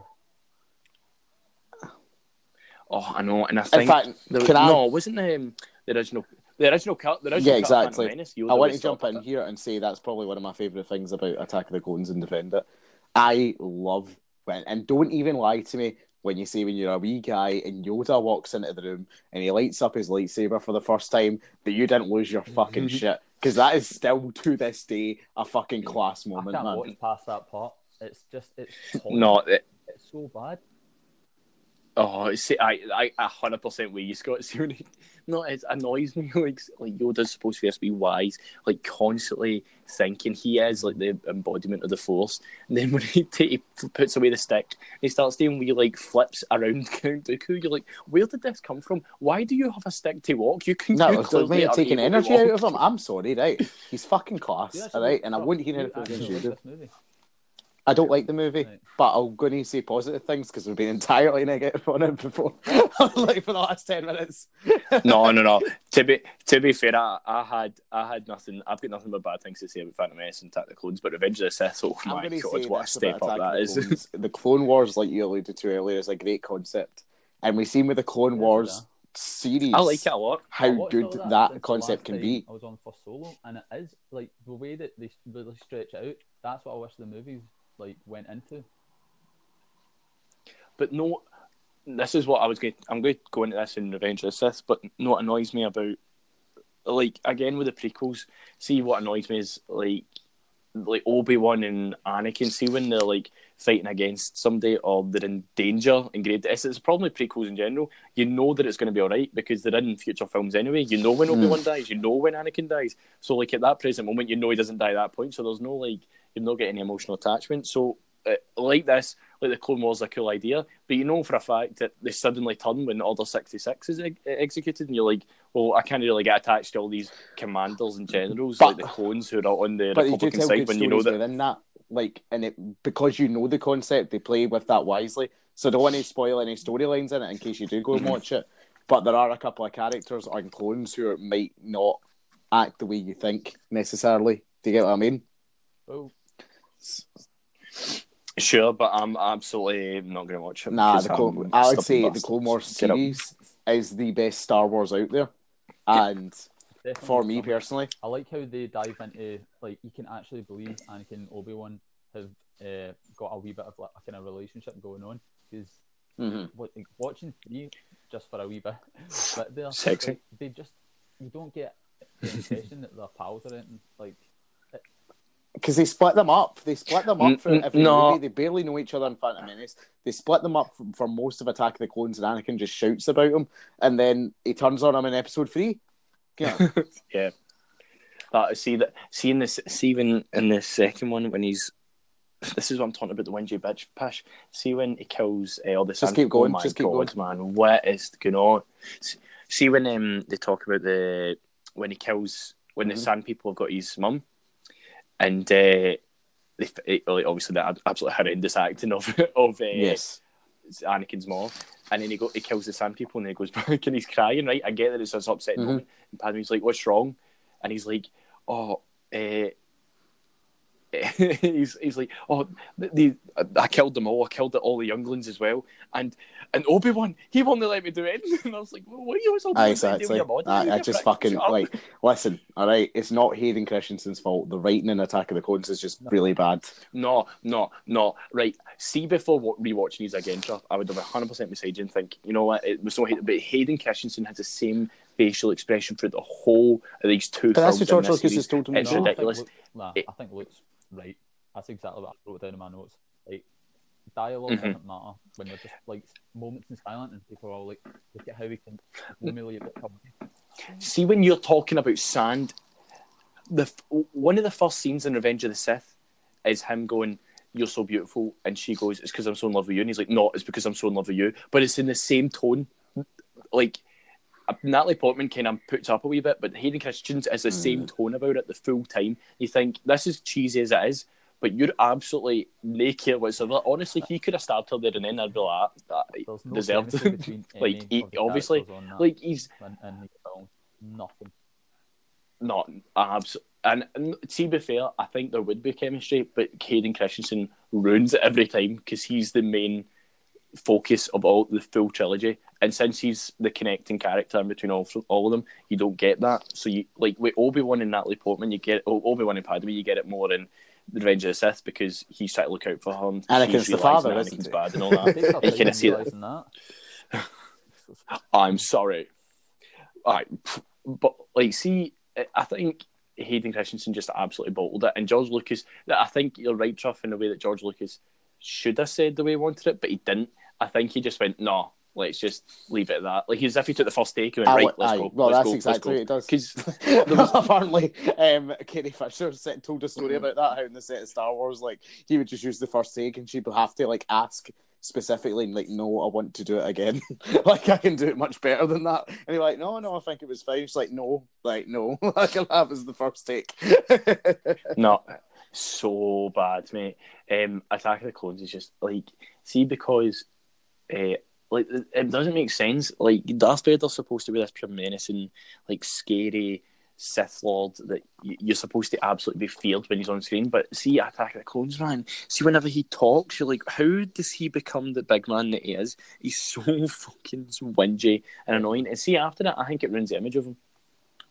oh I know, and I In think fact, the, can I? no, it wasn't um, the original the original cut the original Yeah, cut of Phantom exactly. Menace, I want was to jump in puppet. here and say that's probably one of my favourite things about Attack of the Clones and Defend It. I love when, and don't even lie to me when you say when you're a wee guy and Yoda walks into the room and he lights up his lightsaber for the first time that you didn't lose your fucking Mm-hmm. shit because that is still to this day a fucking class moment. I can't man. watch past that part. It's just it's horrible. [laughs] No, it, it's so bad. Oh, see, I, I, a hundred percent with you, Scott. See, when he- no, it annoys me. Like, like Yoda's supposed to be, to be wise, like constantly thinking he is like the embodiment of the Force. And then when [laughs] he, ta- he puts away the stick, he starts doing wee like flips around Count Dooku. You're like, where did this come from? Why do you have a stick to walk? You can. No, you it's like clearly when you're taking energy out of him. I'm sorry, right? He's fucking class, [laughs] You all actually- right? And I wouldn't hear you anything actually against you. like do. this movie. I don't like the movie, Right. but I'm going to say positive things because we've been entirely [laughs] negative on it before, [laughs] like for the last ten minutes. no, [laughs] no, no. To be to be fair, I, I had I had nothing. I've got nothing but bad things to say about Phantom Menace and Attack of the Clones, but Revenge of the Sith. Oh I'm my god, what a step up Attack that the Clones. the Clone Wars, like you alluded to earlier, is a great concept, and we've seen with the Clone Yeah, Wars yeah. series I like it a lot. How good all that, concept can be. I was on for solo, and it is like the way that they really stretch out. That's what I wish the movies like went into. But no, this is what I was going. I'm going to go into this in Revenge of the Sith. But no, what annoys me about, like again with the prequels, see what annoys me is like, like Obi Wan and Anakin. See when they're like fighting against somebody or they're in danger in grade. It's, it's a problem with prequels in general. You know that it's going to be all right because they're in future films anyway. You know when hmm. Obi Wan dies. You know when Anakin dies. So like at that present moment, you know he doesn't die at that point. So there's no like you're not getting any emotional attachment. So uh, like this, like the Clone Wars, is a cool idea, but you know for a fact that they suddenly turn when Order sixty six is ex- executed, and you're like, well, I can't really get attached to all these commanders and generals But- like the clones who are on the But they do Republican side when you know that. within that, like, and it because you know the concept, they play with that wisely. So don't want to spoil any storylines in it in case you do go and Mm-hmm. watch it. But there are a couple of characters on clones who might not act the way you think necessarily. Do you get what I mean? Well, Sure, but I'm absolutely not going to watch it. Nah, the I'm Clone, I would say the bastard. Clone Wars series is the best Star Wars out there, and definitely for me something- personally, I like how they dive into like you can actually believe Anakin and Obi Wan have uh, got a wee bit of like a kind of relationship going on because Mhm. what, like, watching three just for a wee bit, but they're Sexy. like, they just you don't get the impression that they're pals or anything. Like because they split them up. They split them up for every no. movie. They barely know each other in Phantom Menace. They split them up for, for most of Attack of the Clones, and Anakin just shouts about him, and then he turns on him in Episode Three. Yeah, [laughs] Yeah. But see that seeing this see when in the second one when he's this is what I'm talking about the whingy bitch pish. See when he kills uh, all the Just sand- keep going, Oh my just keep God, man, what is going on? See when um, they talk about the when he kills when the Mhm. sand people have got his mum, and uh, they obviously that ab- absolutely horrendous acting of [laughs] of uh, yes. Anakin's mom, and then he go he kills the sand people, and he goes [laughs] back and he's crying. Right, I get that it's an upsetting Mhm. moment. And Padme's like, "What's wrong?" And he's like, "Oh, uh, [laughs] he's he's like, oh, the, the I killed them all. I killed all the younglings as well, and and Obi Wan he won't let me do it." [laughs] And I was like, well, "What are you always Aye, exactly. I, I just fucking like listen. All right, it's not Hayden Christensen's fault. The writing in Attack of the Clones is just really bad. No, no, no. Right. See, before wa- rewatching these again, Chuck, I would have 100% beside you and think, you know what, it was so Hayden, but Hayden Christensen has the same facial expression for the whole of these two But that's films. what George Lucas has told him. It's to do. ridiculous. I think Luke, nah, It- I think Luke's right. That's exactly what I wrote down in my notes. Like dialog Mhm. doesn't matter when you're just like moments in silence and people are all like, look at how we can formulate the comedy. See, when you're talking about sand, the f- one of the first scenes in Revenge of the Sith is him going, "You're so beautiful," and she goes, "It's because I'm so in love with you," and he's like, "No, it's because I'm so in love with you," but it's in the same tone. Like Natalie Portman kind of puts up a wee bit, but Hayden Christensen is the same tone about it the full time. You think this is cheesy as it is, but you're absolutely naked whatsoever. Honestly, he could have stabbed her there and then. I'd be like, "Ah, There's no deserved chemistry it." [laughs] Like, he- obviously, that like he's in the. Nothing. not abs and, and to be fair, I think there would be chemistry, but Hayden Christensen ruins it every time because he's the main focus of all the full trilogy. And since he's the connecting character in between all all of them, you don't get that. So you like with Obi Wan and Natalie Portman, you get Obi Wan and Padme, you get it more in the Revenge of the Sith because he's trying to look out for her. and Anakin's she's the realising father, Anakin's isn't he? bad and all [laughs] that. Takes you kinda see that. that. [laughs] I'm sorry. Alright, but like, see, I think Hayden Christensen just absolutely bottled it, and George Lucas. I think you're right, Truff, in the way that George Lucas should have said the way he wanted it, but he didn't. I think he just went, "No, let's just leave it at that." Like, as if he took the first take and went, "Right, let's aye. go." Well, let's that's go, exactly what it does. Because [laughs] was... [laughs] Apparently, um, Carrie Fisher said, told a story about that. How in the set of Star Wars, like he would just use the first take, and she'd have to like ask specifically, and, like, no, I want to do it again. [laughs] like I can do it much better than that. And he's like, no, no, I think it was fine. She's like, no, like no, I can have as the first take. no, so bad, mate. Um, Attack of the Clones is just like, see, because uh, like it doesn't make sense. Like Darth Vader's supposed to be this pure menacing, like scary Sith Lord that you're supposed to absolutely be feared when he's on screen. But see, Attack of the Clones, man. See, whenever he talks, you're like, how does he become the big man that he is? He's [laughs] so fucking whingy and annoying. And see, after that, I think it ruins the image of him.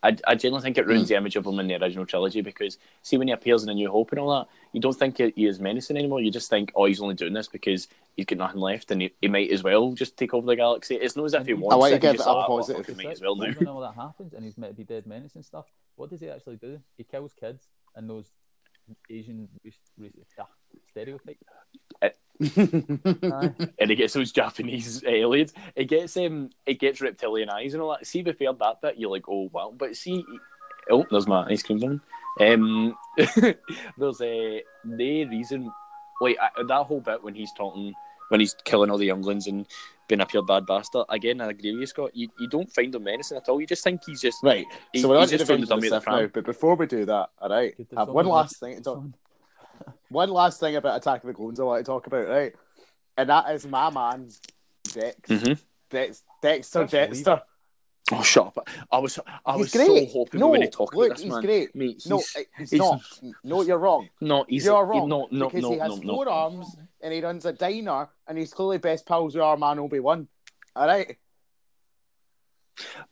I, I genuinely think it ruins the image of him in the original trilogy because see when he appears in A New Hope and all that, you don't think he is menacing anymore. You just think, oh, he's only doing this because he's got nothing left and he, he might as well just take over the galaxy. It's not as if he wants want to it. give he's just it a like, oh, positive. fuck, he might as well now. Even all that happens and he's meant to be dead menace and stuff. What does he actually do? He kills kids and those Asian race, race, ah, stereotypes. Aye. [laughs] and he gets those Japanese aliens. It gets um, it gets reptilian eyes and all that. See, before that bit, you're like, oh wow. But see, oh, there's my ice cream done. Um, [laughs] there's a no reason, like I, that whole bit when he's talking, when he's killing all the younglings and being a pure bad bastard. Again, I agree with you, Scott. You, you don't find him menacing at all. You just think he's just right. He- so we're on he's to just the throwing the Revenge of dummy the at the now. But before we do that, all right, Could I have one last thing to talk. One last thing about Attack of the Clones I want to talk about, right? And that is my man, Dex. Mhm. Dex Dexter Just Jettster. Oh, shut up! I was I He's was great. so hoping No, we were going to talk look, about this he's man. great. Mate, he's, No, he's, he's- not. No, you're wrong. no, he's you're wrong. No, no, because no, he has no, no. four arms and he runs a diner and he's clearly best pals with our man Obi Wan. All right.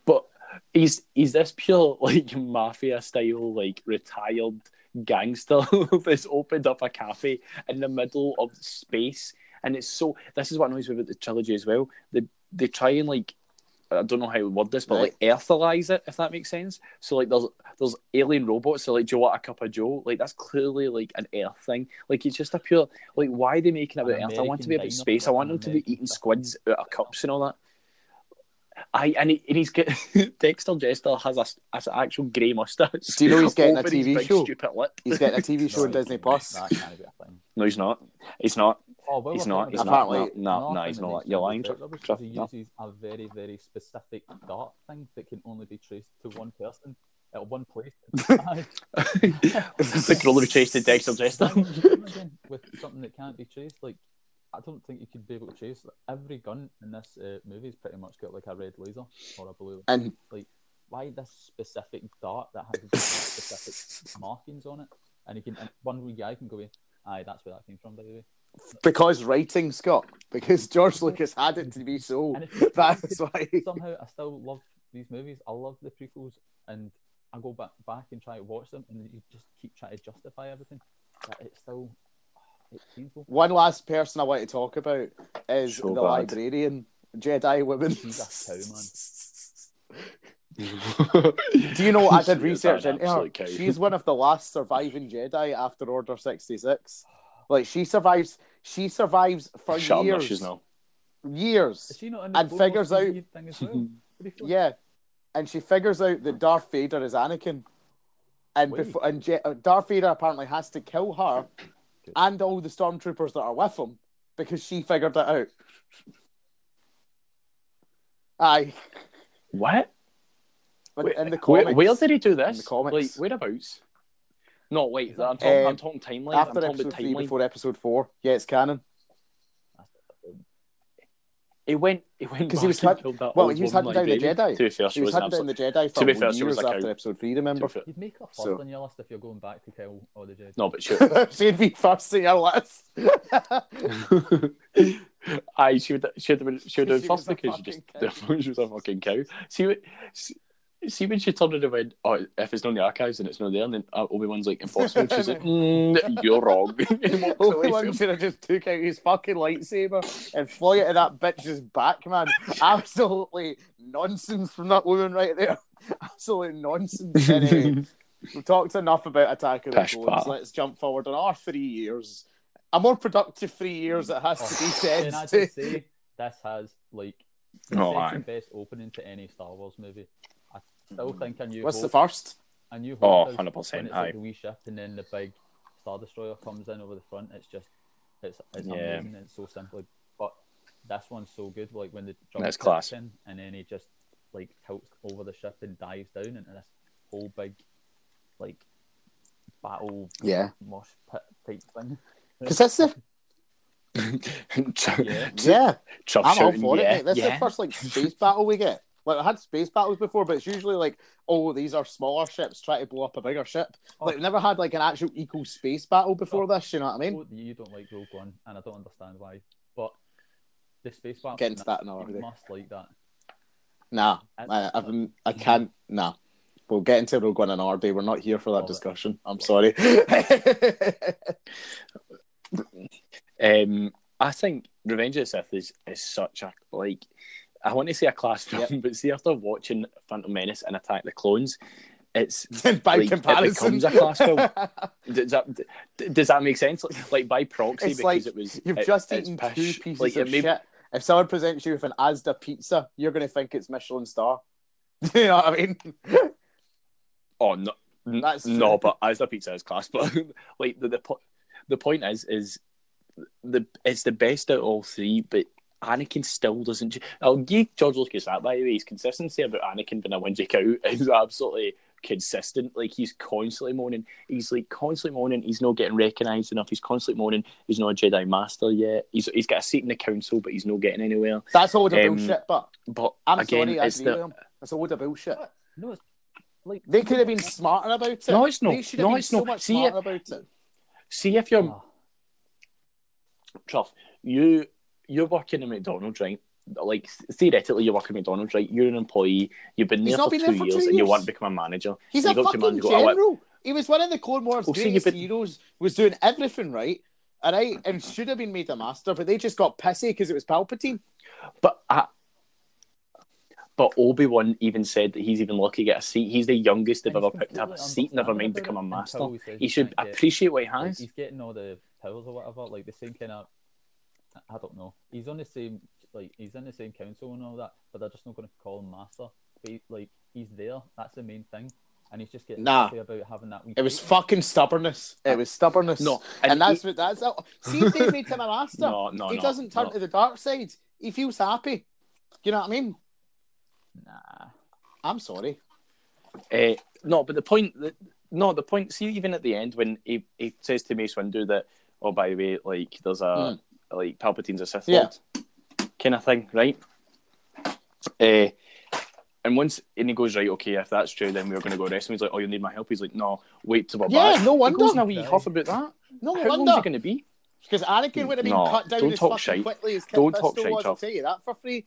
But he's he's this pure [laughs] like mafia style, like retired gangster [laughs] that's opened up a cafe in the middle of space, and it's so. This is what annoys me about the trilogy as well. They they try and like I don't know how to word this, but Right. like earthalize it, if that makes sense. So like there's there's alien robots. So like, do you want a cup of Joe? Like that's clearly like an Earth thing. Like it's just a pure like why are they making it about Earth? I want to be about space. I want them to be eating squids out of cups and all that. I and, he, and he's get [laughs] Dexter Jettster has a, has an actual grey mustache. Do you know he's getting a [laughs] TV show? Stupid lip. He's getting a TV [laughs] show on Disney Plus. That can't be a thing. No, he's not. He's not. Oh, well, He's not. He's not. Apparently- No, no, no, he's not. You're lying. doubt rubbish is He no. uses a very, very specific dart thing that can only be traced to one person at one place. the can only be traced to Dexter Jettster. With something that can't be traced, like I don't think you could be able to trace every gun in this uh, movie's pretty much got like a red laser or a blue. And like, Why this specific dart that has specific [laughs] markings on it, and you can and one guy can go, in, aye, that's where that came from, by the way. because writing, Scott, because George Lucas had it to be so. That's why. [laughs] somehow I still love these movies. I love the prequels, and I go back back and try to watch them, and you just keep trying to justify everything. But it's still. One last person I want to talk about is So the bad. librarian, Jedi woman. She's a cow, man. [laughs] Do you know I did research an into her? cow. She's one of the last surviving Jedi after Order sixty six. Like she survives, she survives for Shut up, no, years, she's not. years. Is she not in And figures out- thing as well? What do you feel? Yeah, and she figures out that Darth Vader is Anakin, and Wait. before and Je- uh, Darth Vader apparently has to kill her Good. and all the stormtroopers that are with him because she figured it out. Aye, What? Wait, in the where, comics, where did he do this? the comics. Like whereabouts? No, wait. I'm talking, I'm Um, talking timeline. I'm after talking episode three, before episode four, yeah, it's canon. He went. He went 'Cause he was back and hunt- killed that well, he was woman hunting down the. Jedi. To be fair, She she was was an hunting down the Jedi for to be fair, she years was a after cow. episode three. to Remember? be fair- You'd make her first So- on your list if you're going back to kill all the Jedi. No, but she. [laughs] She'd be first in your list. Aye, she would. She would have been. She would have She been was first a because she just. fucking [laughs] she was a fucking cow. See what. See, see when she turned it around. Oh, if it's not in the archives and it's not there, and then uh, Obi Wan's like impossible. She's like, [laughs] mm, you're wrong. [laughs] And Obi Wan should have just took out his fucking lightsaber and flung it at that bitch's back, man. Absolutely nonsense from that woman right there. [laughs] Absolute nonsense. Anyway, we've talked enough about Attack of the Pish Clones. pat. Let's jump forward on our three years. A more productive three years, it has to be said. Can I just say this has like the Oh, second aye. best opening to any Star Wars movie. I still think a new What's the Hope, first? a new Oh, Hope is 100%, when it's aye. like the wee ship and then the big Star Destroyer comes in over the front. It's just it's it's Yeah. amazing. It's so simple, but this one's so good. Like when the drum That's kicks class. in and then he just like tilts over the ship and dives down into this whole big like battle Yeah. mosh pit type thing. Because that's the [laughs] Yeah. yeah. Chuff I'm all shouting, for it. mate. This is yeah. the first like space battle we get. Like I had space battles before, but it's usually like, oh, these are smaller ships trying to blow up a bigger ship. Oh. Like we never had like an actual equal space battle before this. You know what I mean? you don't like Rogue One, and I don't understand why. But the space battle, Get into that another you must like that. Nah, I, I've, I can't. Nah, we'll get into Rogue One another day. We're not here for that it. discussion. I'm sorry. [laughs] Um, I think Revenge of the Sith is, is such a like I want to say a class film, but see after watching Phantom Menace and Attack the Clones, it's [laughs] By like, comparison, it becomes a class film. [laughs] does that does that make sense? Like, like by proxy It's because like it was You've it- just eaten pish. two pieces Like, of may- shit. If someone presents you with an Asda pizza, you're going to think it's Michelin star. [laughs] you know what I mean? Oh no, That's no, true. but as the pizza is class. But like the the, po- the point is is the it's the best out of all three, but Anakin still doesn't. I'll give George Lucas that by the way. His consistency about Anakin being a whinging cow [laughs] is absolutely consistent. Like he's constantly moaning. He's like constantly moaning. He's not getting recognised enough. He's constantly moaning. He's not a Jedi Master yet. He's he's got a seat in the council, but he's not getting anywhere. That's all the Um, bullshit. But But I'm again, sorry, I it's agree the with him. That's a load of bullshit. No, it's like They could have been smarter about it. No, it's not. They should have No, been it's so not. much See, smarter about it. see if you're Oh, Truff, you you're working in McDonald's, right? Like theoretically, you're working at McDonald's, right? You're an employee. You've been there for been two there for years, two and you want to become a manager. He's And a you go up to your fucking man and go, "Oh, general. He was one of the Clone Wars Oh, see, greatest you've been- heroes. Was doing everything right, all right, and should have been made a master, but they just got pissy because it was Palpatine. But I, But Obi Wan even said that he's even lucky to get a seat. He's the youngest they've ever picked to have a seat. Never mind become a master. he says He he should appreciate what he Like, has. he's getting all the powers or whatever, like the same kind of. I don't know. He's on the same, like he's in the same council and all that, but they're just not going to call him master. But he, like he's there. That's the main thing, and he's just getting Nah. about having that. Wee It was fucking stubbornness. It was stubbornness. No, and, and that's he- what that's. See if they made him a master. [laughs] No, no, he no, doesn't turn no. to the dark side. He feels happy. You know what I mean? Nah. I'm sorry. Uh, no, but the point that no, the point. See, even at the end when he, he says to Mace Windu that, oh, by the way, like there's a like Palpatine's a Sith. Yeah. Lord, kind of thing, right? Uh, and once and he goes right, okay, if that's true, then we're going to go arrest him. He's like, oh, you need my help. He's like, no, wait till we're Yeah, back. no He wonder. goes in a wee huff about that. No How long's wonder. he going to be? Because Anakin would have been No, cut down don't as talk fucking shite. quickly as Kit Don't talk Fisto shite, was. I'll tell you that for free.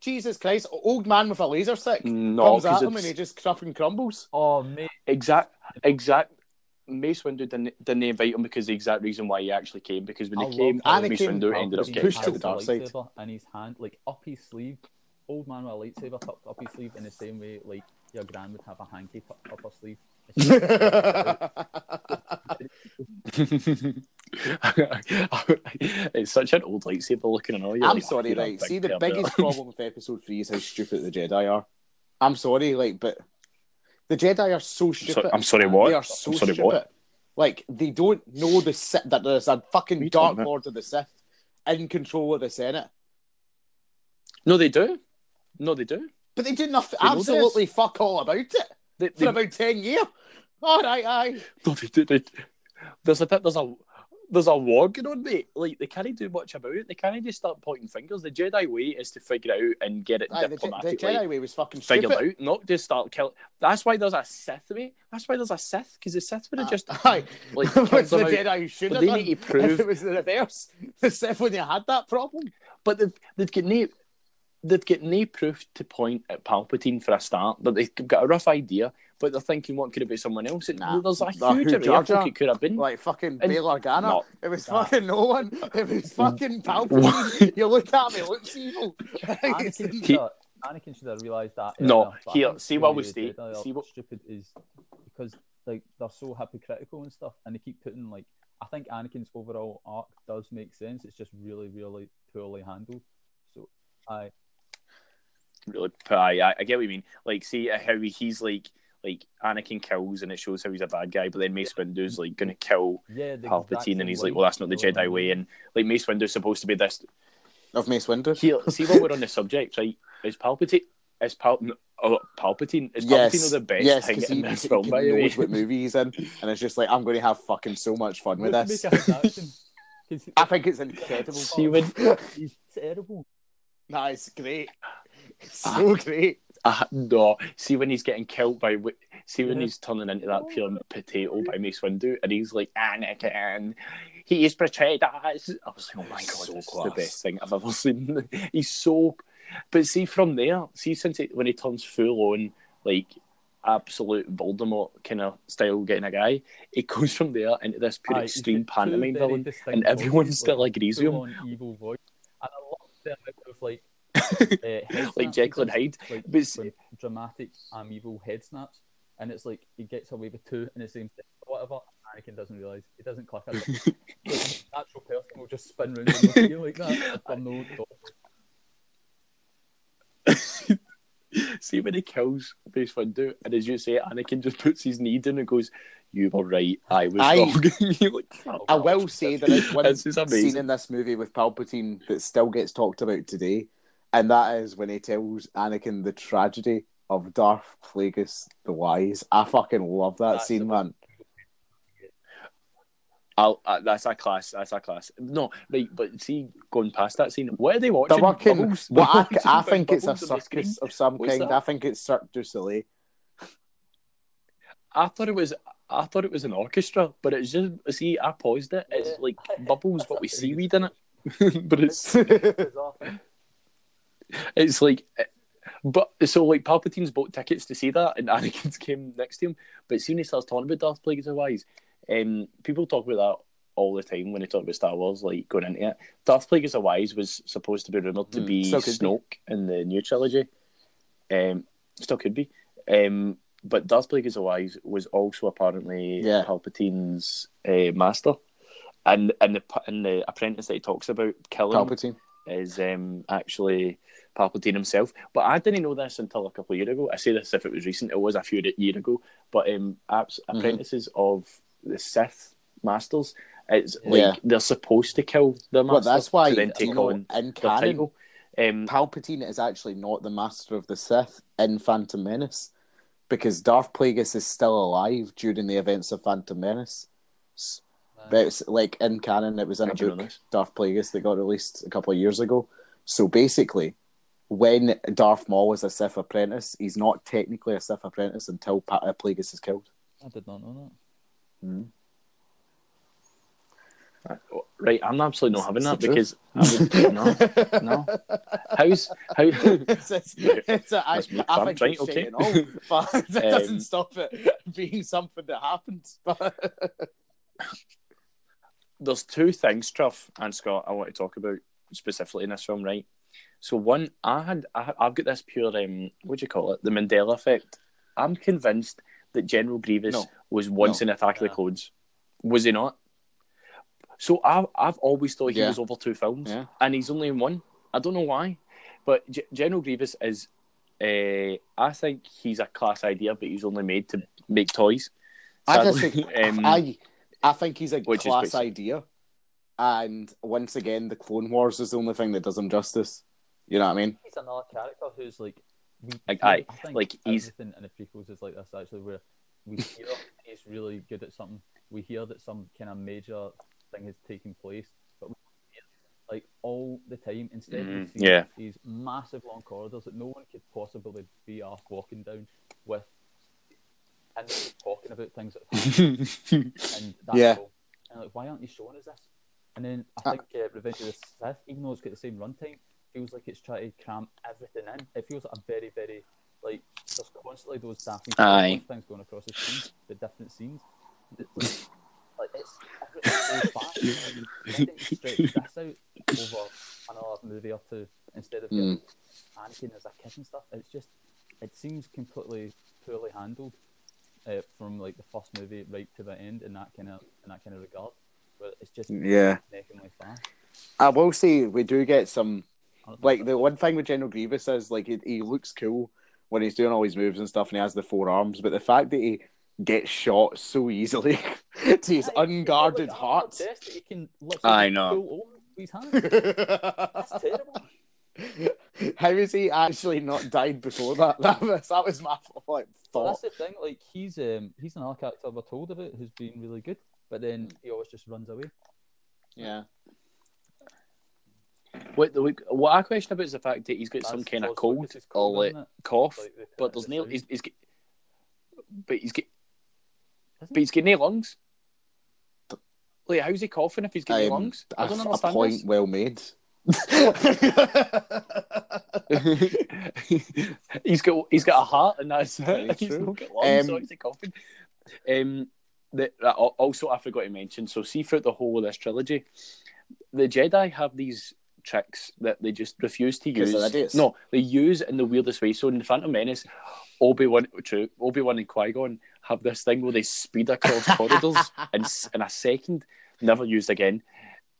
Jesus Christ, old man with a laser stick No, comes at because him and he just fucking crumbles. Oh mate, exact, exact. Mace Windu didn't, didn't invite him because the exact reason why he actually came. Because when I he came, love uh, Mace Anakin Windu ended up getting pushed to the dark side. lightsaber in his hand, like up his sleeve. Old man with a lightsaber tucked up his sleeve in the same way, like your gran would have a hanky tucked up her sleeve. [laughs] [laughs] it's such an old lightsaber looking and all. I'm like, sorry, right? See, the biggest problem with episode three is how stupid the Jedi are. I'm sorry, like, but the Jedi are so stupid. I'm sorry, what? They are so I'm sorry, stupid. what? Like, they don't know the Sith, that there's a fucking What are you Dark? Lord of the Sith in control of the Senate. No, they do. No, they do. But they do nothing, They know absolutely fuck all about it They, for they, about 10 years. All right, aye. no, they do. They, there's a bit. There's a. There's a war going on, mate. Like they can't do much about it. They can't just start pointing fingers. The Jedi way is to figure out and get it aye the, the. Jedi way was fucking Figured stupid. out, not just start killing. That's why there's a Sith way. That's why there's a Sith because the Sith would have ah, just [laughs] Aye. like [laughs] the. Jedi should have they need to [laughs] prove- If it was the reverse, the Sith wouldn't have had that problem. But they've they've got no they've got no proof to point at Palpatine for a start. But they've got a rough idea. But they're thinking, what could it be? Someone else? Nah. There's a huge array Jar of folk Jar? it could have been. Like fucking And- Bail Organa. No. It was Nah. fucking no one. It was [laughs] fucking Palpatine. [laughs] you look at me, it looks evil. [laughs] Anakin should, He- have, Anakin should have realised that. No, earlier, but here, see the what we the state- Jedi are see what- stupid is because like they're so hypocritical and stuff, and they keep putting like I think Anakin's overall arc does make sense. It's just really, really poorly handled. So I really, I, I, I get what you mean. Like, see uh, how he's like, like Anakin kills, and it shows how he's a bad guy. But then Mace Windu's like gonna kill yeah, the exact Palpatine, and he's like, well, that's not the You know Jedi way. And like Mace Windu's supposed to be this. Of Mace Windu. Here, [laughs] see while we're on the subject, right? Is Palpatine? Is Pal? Oh, Palpatine? Is Palpatine Yes, the best yes, thing because in he, this he, film? he By the way, knows what movie he's in, and it's just like I'm going to have fucking so much fun with this. make a his action. [laughs] 'Cause he- I think it's incredible. See when he's terrible. Nah, it's great. [laughs] So great. uh, no, see when he's getting killed by. See when he's turning into that pure potato by Mace Windu, and he's like Anakin. He is betrayed us. I was like, oh my god, So class. the best thing I've ever [laughs] seen. he's so. But see from there, see since it, when he turns full on like absolute Voldemort kind of style getting a guy, it [laughs] goes from there into this pure Aye, extreme pantomime villain, and everyone still like, agrees with him, evil voice. And I love the amount of like [laughs] uh, like snaps Jekyll and Hyde. like But s- dramatic I'm evil head snaps, and it's like he gets away with two in the same thing, whatever. Anakin doesn't realize he doesn't click. It. [laughs] like, natural person will just spin around and look at you like that. For no [laughs] See when he kills Mace Windu, and as you say, Anakin just puts his knee down and goes, "You were right, I was Aye. wrong." Like, "Fuck I will say there is one This is amazing. scene in this movie with Palpatine that still gets talked about today, and that is when he tells Anakin the tragedy of Darth Plagueis the Wise. I fucking love that That's scene, the- man. I'll, uh, that's a class. That's a class. No, right, but see, going past that scene, what are they watching? They're working. Bubbles? Well, I, [laughs] I think it's a bubbles on the circus of some What's kind. that? I think it's Cirque du Soleil. I thought it was. I thought it was an orchestra, but it's just. See, I paused it. It's Yeah. like bubbles, [laughs] but with seaweed in it. but it's bizarre thing. It's like. But so like Palpatine's bought tickets to see that, and [laughs] Anakin's came next to him. But soon he starts talking about Darth Plagueis of Wise. Um, people talk about that all the time when they talk about Star Wars, like going into it. Darth Plagueis of Wise was supposed to be rumored to Hmm, be could be. Snoke in the new trilogy. Um, still could be. Um, but Darth Plagueis the Wise was also apparently Yeah. Palpatine's uh, master, and and the and the apprentice that he talks about killing Palpatine. is um, actually Palpatine himself. But I didn't know this until a couple of years ago. I say this if it was recent; it was a few years ago. But um, apps, Mm-hmm. apprentices of the Sith masters, it's like Yeah. they're supposed to kill their master Well, that's why to then you take know, on in their canon, title. Um, Palpatine is actually not the master of the Sith in Phantom Menace because Darth Plagueis is still alive during the events of Phantom Menace. S- But it's like in canon, it was in a How'd book. Darth Plagueis, that got released a couple of years ago. So basically, when Darth Maul was a Sith apprentice, he's not technically a Sith apprentice until pa- uh, Plagueis is killed. I did not know that. right, I'm absolutely not having that It's because I would, [laughs] no, no. How's how? [laughs] it's, it's, it's a, I, Must be I fun, think right, it's okay. okay. all, but [laughs] that Um, doesn't stop it being something that happens. But there's two things, Truff and Scott, I want to talk about specifically in this film, right? So one, I had, I, I've got this pure, um, what do you call it? The Mandela effect. I'm convinced that General Grievous No. was once No. in Attack of the Clones. Was he not? So I've, I've always thought he Yeah. was over two films, Yeah. and he's only in one. I don't know why, but G- General Grievous is. Uh, I think he's a class idea, but he's only made to make toys. I just think Um, I, I think he's a which is class idea, and once again, the Clone Wars is the only thing that does him justice. You know what I mean? He's another character who's like, we Like, I think like, he's- in the prequels is like this actually, where we hear [laughs] he's really good at something. We hear that some kind of major thing has taken place, but we like all the time instead we Mhm, see yeah. these massive long corridors that no one could possibly be off walking down with, and talking about things that have happened [laughs] and Yeah. all. And like, why aren't you showing us this? And then I Uh, think uh, Revenge of the Sith, even though it's got the same runtime, feels like it's trying to cram everything in. It feels like a very, very like there's constantly those Aye. things going across the screen, the different scenes. It's like, like it's so fast. Like, why didn't you [laughs] stretch this out over another movie or two instead of getting Anakin as a kid and stuff? It's just it seems completely poorly handled uh, from like the first movie right to the end in that kind of in that kind of regard. Where it's just Yeah. fast. I will say we do get some like the one thing with General Grievous is like he, he looks cool when he's doing all his moves and stuff, and he has the four arms. But the fact that he gets shot so easily [laughs] to his unguarded heart. Test that you can I know. pull over with his hands. That's [laughs] terrible. How is he actually not died before that? [laughs] That was that was my like Well, thought. that's the thing. Like he's um he's another character we're told about who's been really good, but then he always just runs away. Yeah. What, the, what I question about is the fact that he's got some kind of George cold Lucas's or like it? cough, Like, they but there's no. side. He's, he's, got- but he's got, Isn't but he's got no lungs. Like, how's he coughing if he's got Um, lungs? I a, don't a understand point this. well made. [laughs] he's got he's got a heart and that's Very it. He's true. not got lungs, so Um, he's coughing. Um, the, uh, also, I forgot to mention. So, see throughout the whole of this trilogy, the Jedi have these tricks that they just refuse to use. idiots. No, they use in the weirdest way. So, in the Phantom Menace, Obi Wan, true, Obi Wan and Qui Gon have this thing where they speed across [laughs] corridors in in a second. Never used again.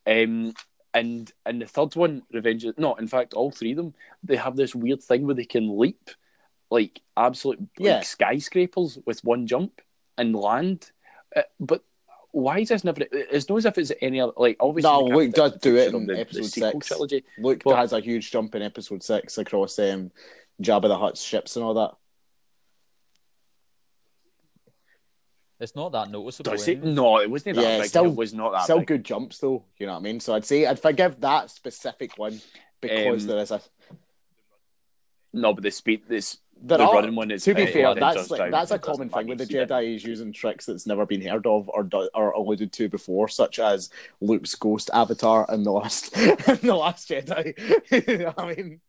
Um, and and the third one, Revenge. of- No, in fact, all three of them, they have this weird thing where they can leap, like absolute like, Yeah. skyscrapers with one jump and land. Uh, but why is this never? It's not as if it's any other. Like obviously, No, we Luke does do it future in the, the episode sequel six. trilogy. Luke But- has a huge jump in episode six across um, Jabba the Hutt's ships and all that. It's not that noticeable. Does it? No, it wasn't that Yeah, big. still- it was not that Still big. good jumps though, you know what I mean? So I'd say I'd forgive that specific one because Um, there is a No, but the speed, this There the are- running one is. to be fair, that's like, that's a common thing with the manage Jedi is using tricks that's never been heard of or do, or alluded to before, such as Luke's ghost avatar in the last [laughs] in the last Jedi. [laughs] I mean,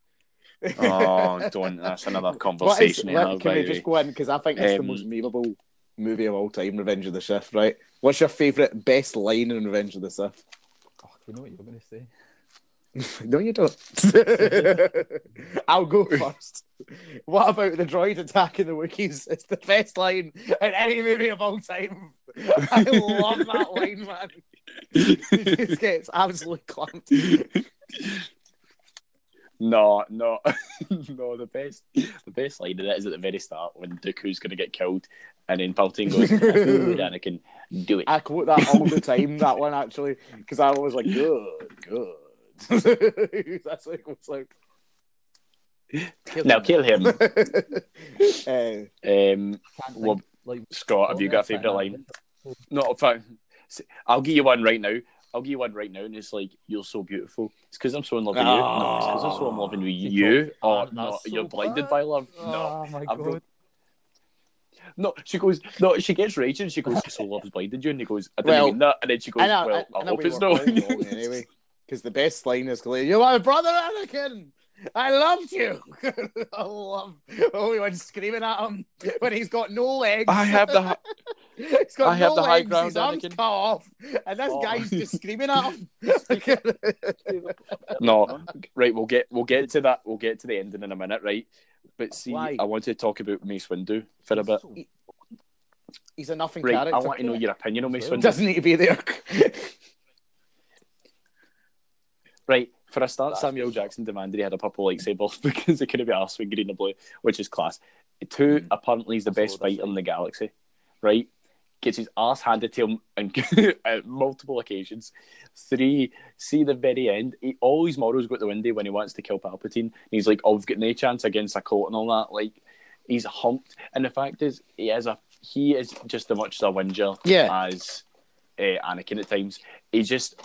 Oh, [laughs] don't. That's another conversation. to let- can by we just go in because I think it's the Um, most memeable movie of all time, Revenge of the Sith. Right? What's your favorite best line in Revenge of the Sith? Oh, you know what you're going to say? [laughs] no, you don't. [laughs] I'll go [laughs] first. What about the droid attacking the Wookiees? It's the best line in any movie of all time. I love that line, man. It just gets absolutely clumped. No, no, no. The best, the best line of it is at the very start when Dooku's going to get killed, and then Palpatine goes, "Good, Anakin, do it." I quote that all the time, that one actually, because I was like, good, good. [laughs] That's like, what's like. Now kill him. uh, [laughs] Um, Well, like, Scott, have you got a favourite line? No, fine. I'll give you one right now. I'll give you one right now, and it's like you're so beautiful. It's because I'm so in love with you. No, it's because I'm so in love with you. Oh, That's no, so you're blinded bad. by love. No, Oh my I've god. wrote- no. She goes, no. She gets raging. She goes, so love has blinded you, and he goes, I didn't Well, mean that. And then she goes, I know, well, I, I, I hope it's were no. playing wrong anyway. Because the best line is clear. You're my brother, Anakin. I loved you. [laughs] I love Wan screaming at him when he's got no legs. I have the. [laughs] he's got I have no the high ground, his arms Anakin. cut off, and this Oh. guy's just screaming at him. [laughs] No, right. We'll get we'll get to that. We'll get to the ending in a minute, right? But see, Why? I want to talk about Mace Windu for a bit. he's a nothing Right, character. I want to know your opinion on Mace Windu. Doesn't need to be there. Right, for a start, Samuel. Jackson demanded he had a purple lightsaber [laughs] because it couldn't be asked with green and blue, which is class. Two, Mm. apparently he's the best fighter in the galaxy, right? Gets his ass handed to him on [laughs] at multiple occasions. Three, see the very end, he, all his morals go out the window when he wants to kill Palpatine. And he's like, oh, we've got no chance against a coat and all that. Like, he's humped. And the fact is, he is a he is just as much a whinger Yeah. as uh, Anakin at times. He just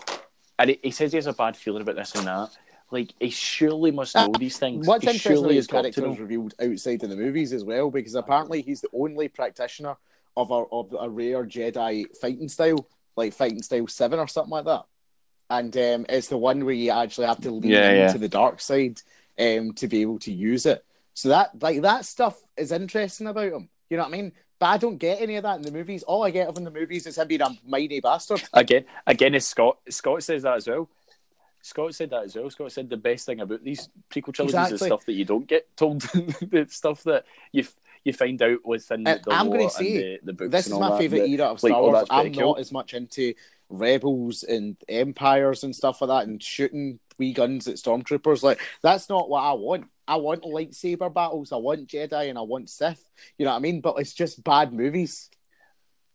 and he, he says he has a bad feeling about this and that. Like he surely must know these things. What's he interesting, is character is revealed outside of the movies as well, because apparently he's the only practitioner of a of a rare Jedi fighting style, like fighting style seven or something like that. And um, it's the one where you actually have to lean Yeah, yeah. into the dark side um, to be able to use it. So that like that stuff is interesting about him. You know what I mean? But I don't get any of that in the movies. All I get of in the movies is him being a mighty bastard. [laughs] Again, again, is Scott. Scott says that as well. Scott said that as well. Scott said the best thing about these prequel trilogies is stuff that you don't get told. [laughs] the stuff that you f- you find out within And the I'm gonna say, and the, the this is my that, favorite era of like, Star oh, Wars. pretty I'm cool. not as much into rebels and empires and stuff like that, and shooting wee guns at stormtroopers. Like that's not what I want. I want lightsaber battles. I want Jedi and I want Sith. You know what I mean? But it's just bad movies.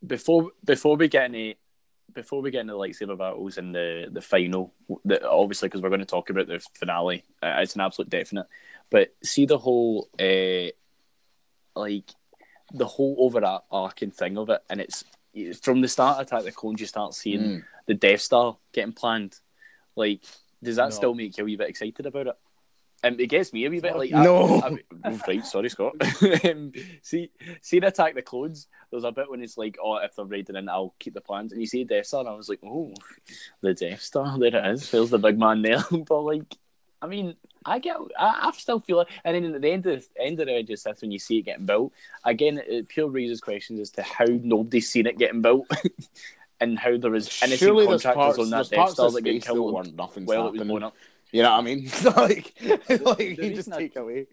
before before we get any before we get into the lightsaber battles and the the final, the, obviously because we're going to talk about the finale, uh, it's an absolute definite. But see the whole uh, like the whole overarching thing of it, and it's from the start of Attack the Clones, you start seeing Mm. the Death Star getting planned. Like, does that No. still make you a wee bit excited about it? And it gets me a wee bit like No. I, I, right, sorry, Scott. [laughs] um, see, see, in Attack the Clones, there's a bit when it's like, oh, if they're raiding in, I'll keep the plans. And you see Death Star, and I was like, oh, the Death Star, there it is. There's the big man there. [laughs] but like, I mean, I get, I, I still feel it. And then at the end of the end of the Revenge of Sith, when you see it getting built, again, it pure raises questions as to how nobody's seen it getting built. [laughs] And how there is innocent Surely contractors parts, on that Death Star that get killed weren't nothing's while it was happening. blown up. You know what I mean? [laughs] like, like you just take away.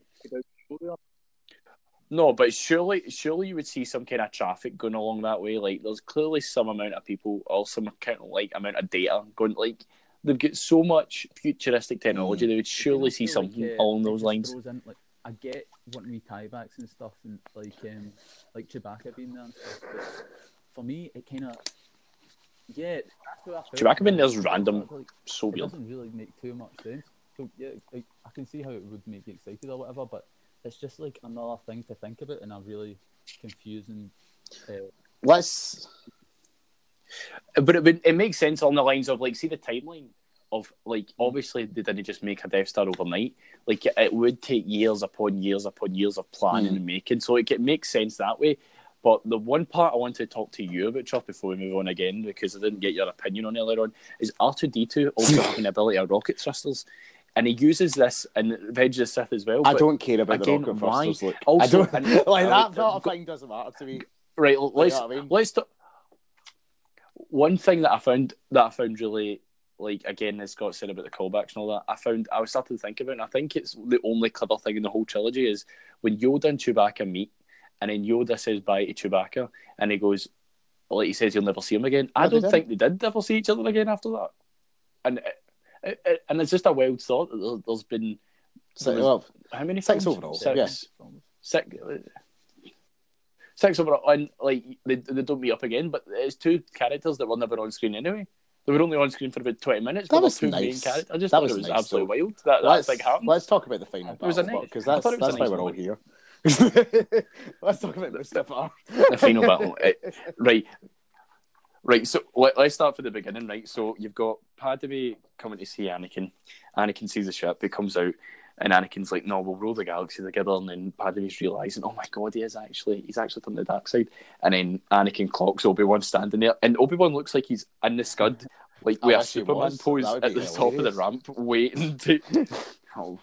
No, but surely, surely you would see some kind of traffic going along that way. Like, there's clearly some amount of people, or some kind of like amount of data going. Like, they've got so much futuristic technology. They would surely see feel like, something uh, along those lines. In, like, I get wanting me tiebacks and stuff, and like um, like Chewbacca being there and stuff. But for me, it kind of yeah. That's what I felt. Chewbacca being there's random. Like, So it weird. doesn't really make too much sense. So yeah, like, I can see how it would make you excited or whatever, but it's just like another thing to think about in a really confusing. Uh, Let's. But it would, it makes sense on the lines of like, see the timeline of like, obviously they didn't just make a Death Star overnight. Like, it would take years upon years upon years of planning Mm. and making. So it, it makes sense that way. But the one part I want to talk to you about, Chuff, before we move on again, because I didn't get your opinion on earlier on, is R2D2 also having the ability of rocket thrusters. And he uses this in Revenge of the Sith as well. I don't care about again, the rocket why? thrusters. Look, Also- I don't and- [laughs] like that. Sort of thing doesn't matter to me. Right, let's I mean? let's talk. One thing that I found that I found really like again, as Scott said about the callbacks and all that, I found I was starting to think about it, and I think it's the only clever thing in the whole trilogy is when Yoda and Chewbacca meet, and then Yoda says bye to Chewbacca, and he goes, like he says, he'll never see him again. I they don't think they did ever see each other again after that, and it, it, and it's just a wild thought that there- there's been So, There well, how many Six films? overall, Six. yes. Six. Six overall, and like they, they don't meet up again, but it's two characters that were never on screen anyway. They were only on screen for about twenty minutes. That but was two main nice. characters. I just That thought was it was nice, absolutely though. wild. That that's like happened. let's talk about the final It was a nice- because I that's, thought it was that's a why we're all here. [laughs] let's talk about Mustafar. the final battle. [laughs] It- right, right. So let, let's start from the beginning. Right. So you've got Padme coming to see Anakin. Anakin sees the ship. He comes out, and Anakin's like, "No, we'll rule the galaxy together." And then Padme's realizing, "Oh my god, he is actually he's actually turned the dark side." And then Anakin clocks Obi Wan standing there, and Obi Wan looks like he's in the scud, like with oh, a Superman pose at the top of the ramp, waiting to. [laughs] oh,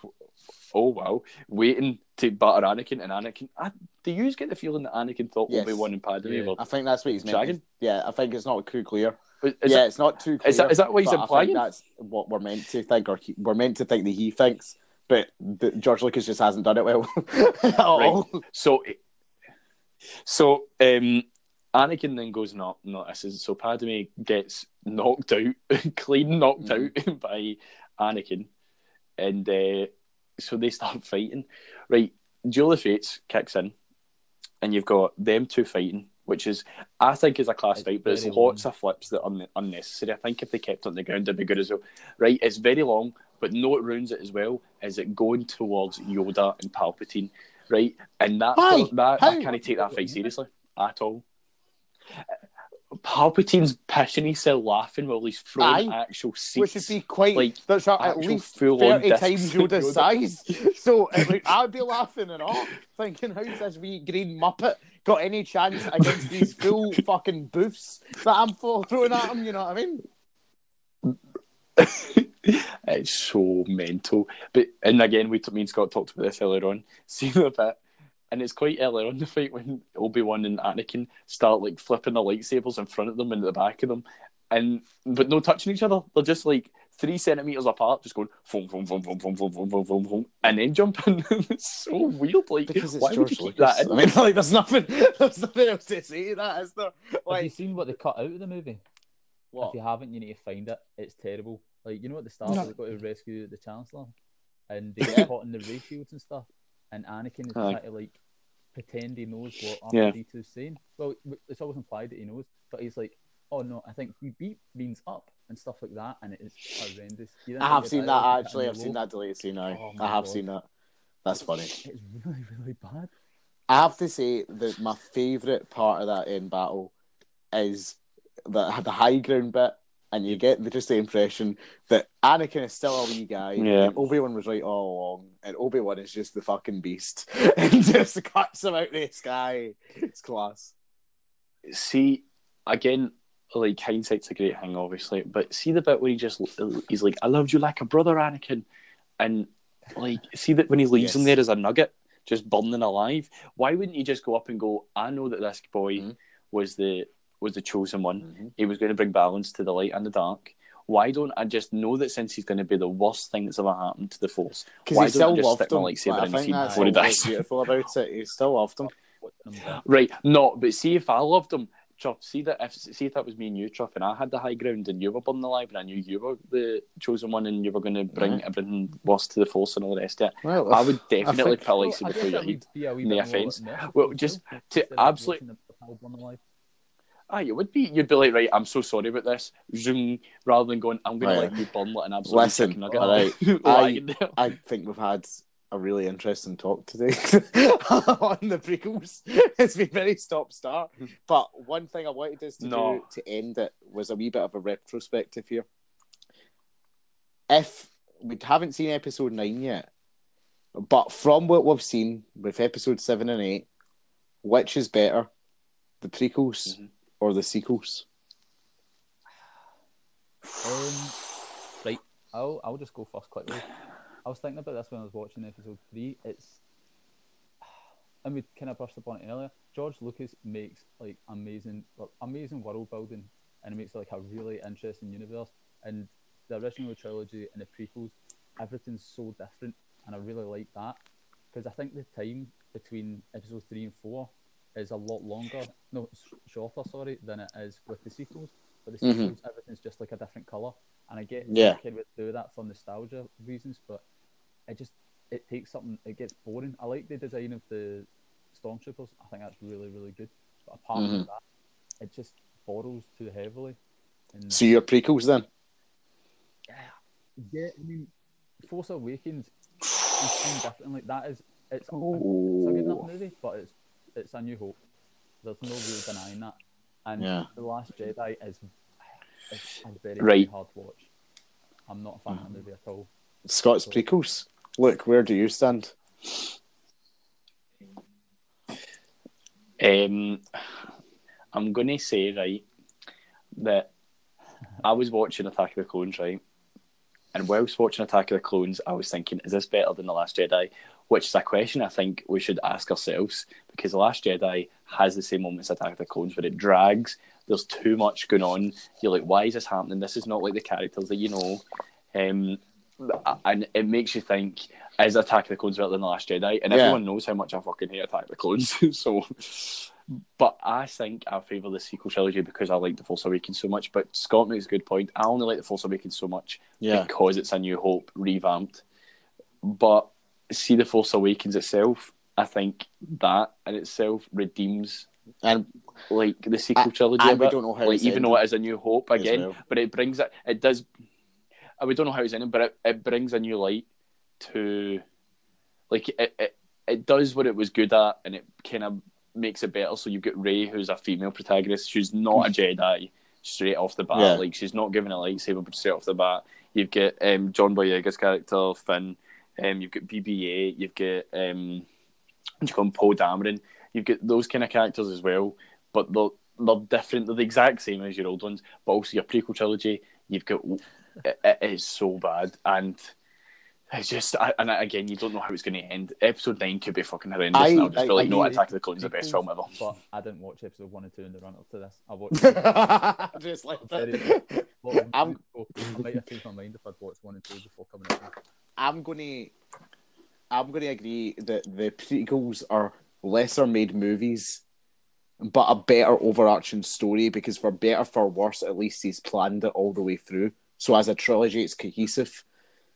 oh wow, waiting to batter Anakin and Anakin. I, do you get the feeling that Anakin thought Yes. Obi Wan and Padme Yeah. I think that's what he's meant. Yeah, I think it's not too clear. Is yeah, it- it's not too clear. is that- is that what he's implying? think that's what we're meant to think, or he, we're meant to think that he thinks. But the, George Lucas just hasn't done it well [laughs] at all. so, so um, Anakin then goes, "No, no, this is." So Padme gets knocked out, [laughs] clean knocked Mm-hmm. out [laughs] by Anakin, and uh, so they start [laughs] fighting. Right, Duel of Fates kicks in, and you've got them two fighting, which is I think is a class It's fight, but it's very lots of flips that are un- unnecessary. I think if they kept on the ground, it'd be good as well. Right, it's very long, but no, it ruins it as well. Is it going towards Yoda and Palpatine? Right, and that Why? that How? I can't take that fight seriously at all. Palpatine's pissing himself laughing while he's throwing Aye. actual seats. Which would be quite. like, that's at least thirty times Yoda's [laughs] size. So uh, it would- I'd be laughing and all, thinking, "How's this wee green muppet got any chance against these [laughs] full fucking boofs that I'm full throwing at him?" You know what I mean? [laughs] it's so mental. But and again, we me and Scott talked about this earlier on. See the bit, and it's quite early on the fight when Obi Wan and Anakin start like flipping the lightsabers in front of them and at the back of them, and but no touching each other. They're just like three centimeters apart, just going boom, boom, boom, boom, boom, boom, boom, boom, boom, boom, and then jumping. it's so weird. Like, Because it's why George would you keep Lucas. that in? I mean, like, there's nothing, there's nothing else to say that, is there? Have you seen what they cut out of the movie? what? If you haven't, you need to find it. It's terrible. Like you know at the start, No. they got to rescue the Chancellor, and they Yeah. get caught in the ray shields and stuff. And Anakin is Aye. trying to like pretend he knows what Yeah. R2D2 is saying. Well, it's always implied that he knows, but he's like, "Oh no, I think beep beep means up." And stuff like that, and it is horrendous. I have seen dialogue, that actually. I've in seen that deleted scene now. Oh I have God. seen that. That's funny. It's [laughs] really, really bad. I have to say that my favourite part of that end battle is the the high ground bit, and you get the, just the impression that Anakin is still a wee guy, Yeah. Obi Wan was right all along, and Obi Wan is just the fucking beast, [laughs] and just cuts him out of the sky. It's class. see again like hindsight's a great thing obviously but see the bit where he just he's like i loved you like a brother anakin and like see that when he leaves him Yes. there as a nugget just burning alive why wouldn't you just go up and go i know that this boy Mhm. was the was the chosen one Mhm. he was going to bring balance to the light and the dark why don't I just know that since he's going to be the worst thing that's ever happened to the Force, Because why he don't I still just loved stick my him. lightsaber Like, I in his think head that's before he dies? beautiful about it. He still loved him. [laughs] Right, no, but see if I loved him, Chuff, see that if see if that was me and you, Chuff, and I had the high ground and you were burning alive and I knew you were the chosen one and you were going to bring everything worse to the force and all the rest of it, Well, I would [laughs] definitely think- put a Well, I lightsaber guess through your that head. would be a wee No bit offence. Well, just to instead Ah, you would be. You'd be like, right, I'm so sorry about this. Zoom, rather than going, I'm going to Right. let you burn like an absolute Listen, nugget. all right, [laughs] I- I think we've had a really interesting talk today [laughs] [laughs] on the prequels. It's been very stop start. But one thing I wanted us to No. do to end it was a wee bit of a retrospective here. If we haven't seen episode nine yet, but from what we've seen with episode seven and eight, which is better, the prequels Mhm. Or the sequels? Um, right, I'll I'll just go first quickly. I was thinking about this when I was watching episode three. It's and we kind of brushed upon it earlier. George Lucas makes like amazing, like, amazing world building, and it makes like a really interesting universe. And the original trilogy and the prequels, everything's so different, and I really like that because I think the time between episode three and four is a lot longer, no, shorter, sorry, than it is with the sequels. But the Mhm. sequels, everything's just like a different color, and I get Yeah. kid would do that for nostalgia reasons, but it just it takes something. It gets boring. I like the design of the stormtroopers. I think that's really really good. But apart Mhm. from that, it just borrows too heavily. And So your prequels then? yeah, yeah. I mean, Force Awakens is seen differently. That is, it's, it's a good enough Oh. movie, but it's it's a new hope. There's no real denying that. And Yeah. the Last Jedi is it's a very, very Right. hard watch. I'm not a fan of the movie at all. Scott's prequels. Look, where do you stand? Um, I'm going to say, right, that I was watching Attack of the Clones, right? And whilst watching Attack of the Clones, I was thinking, is this better than The Last Jedi? Which is a question I think we should ask ourselves because The Last Jedi has the same moments as Attack of the Clones, but it drags. There's too much going on. You're like, why is this happening? This is not like the characters that you know. Um, and it makes you think, is Attack of the Clones better than The Last Jedi? And Yeah. everyone knows how much I fucking hate Attack of the Clones. [laughs] so, but I think I favour the sequel trilogy because I like The Force Awakens so much. But Scott makes a good point. I only like The Force Awakens so much Yeah. because it's a New Hope revamped. But see The Force Awakens itself, I think that in itself redeems And like the sequel I- trilogy. I- we bit. don't know how like even though it is a New Hope again, well. but it brings it. It does. uh, We don't know how it's ending, but it, it brings a new light to, like it, it. It does what it was good at, and it kind of makes it better. So you've got Rey, who's a female protagonist. She's not a Jedi straight off the bat. Yeah. Like she's not given a lightsaber straight off the bat. You've got um, John Boyega's character Finn. Um, you've got BB-8. You've got um, you call him, Poe Dameron. You've got those kind of characters as well, but they're, they're different. They're the exact same as your old ones, but also your prequel trilogy. You've got it, it is so bad, and it's just I- and again you don't know how it's going to end. Episode nine could be fucking horrendous. I- and I'll just I- be like, I no, agree. Attack of the Clones is the best film ever. [laughs] But I didn't watch episode one and two in the run up to this. I watched. [laughs] Just like Very- that. well, I'm- I might have changed my mind if I'd watched one and two before coming out. I'm gonna I'm gonna agree that the prequels are lesser made movies, but a better overarching story because for better for worse, at least he's planned it all the way through. So as a trilogy, it's cohesive.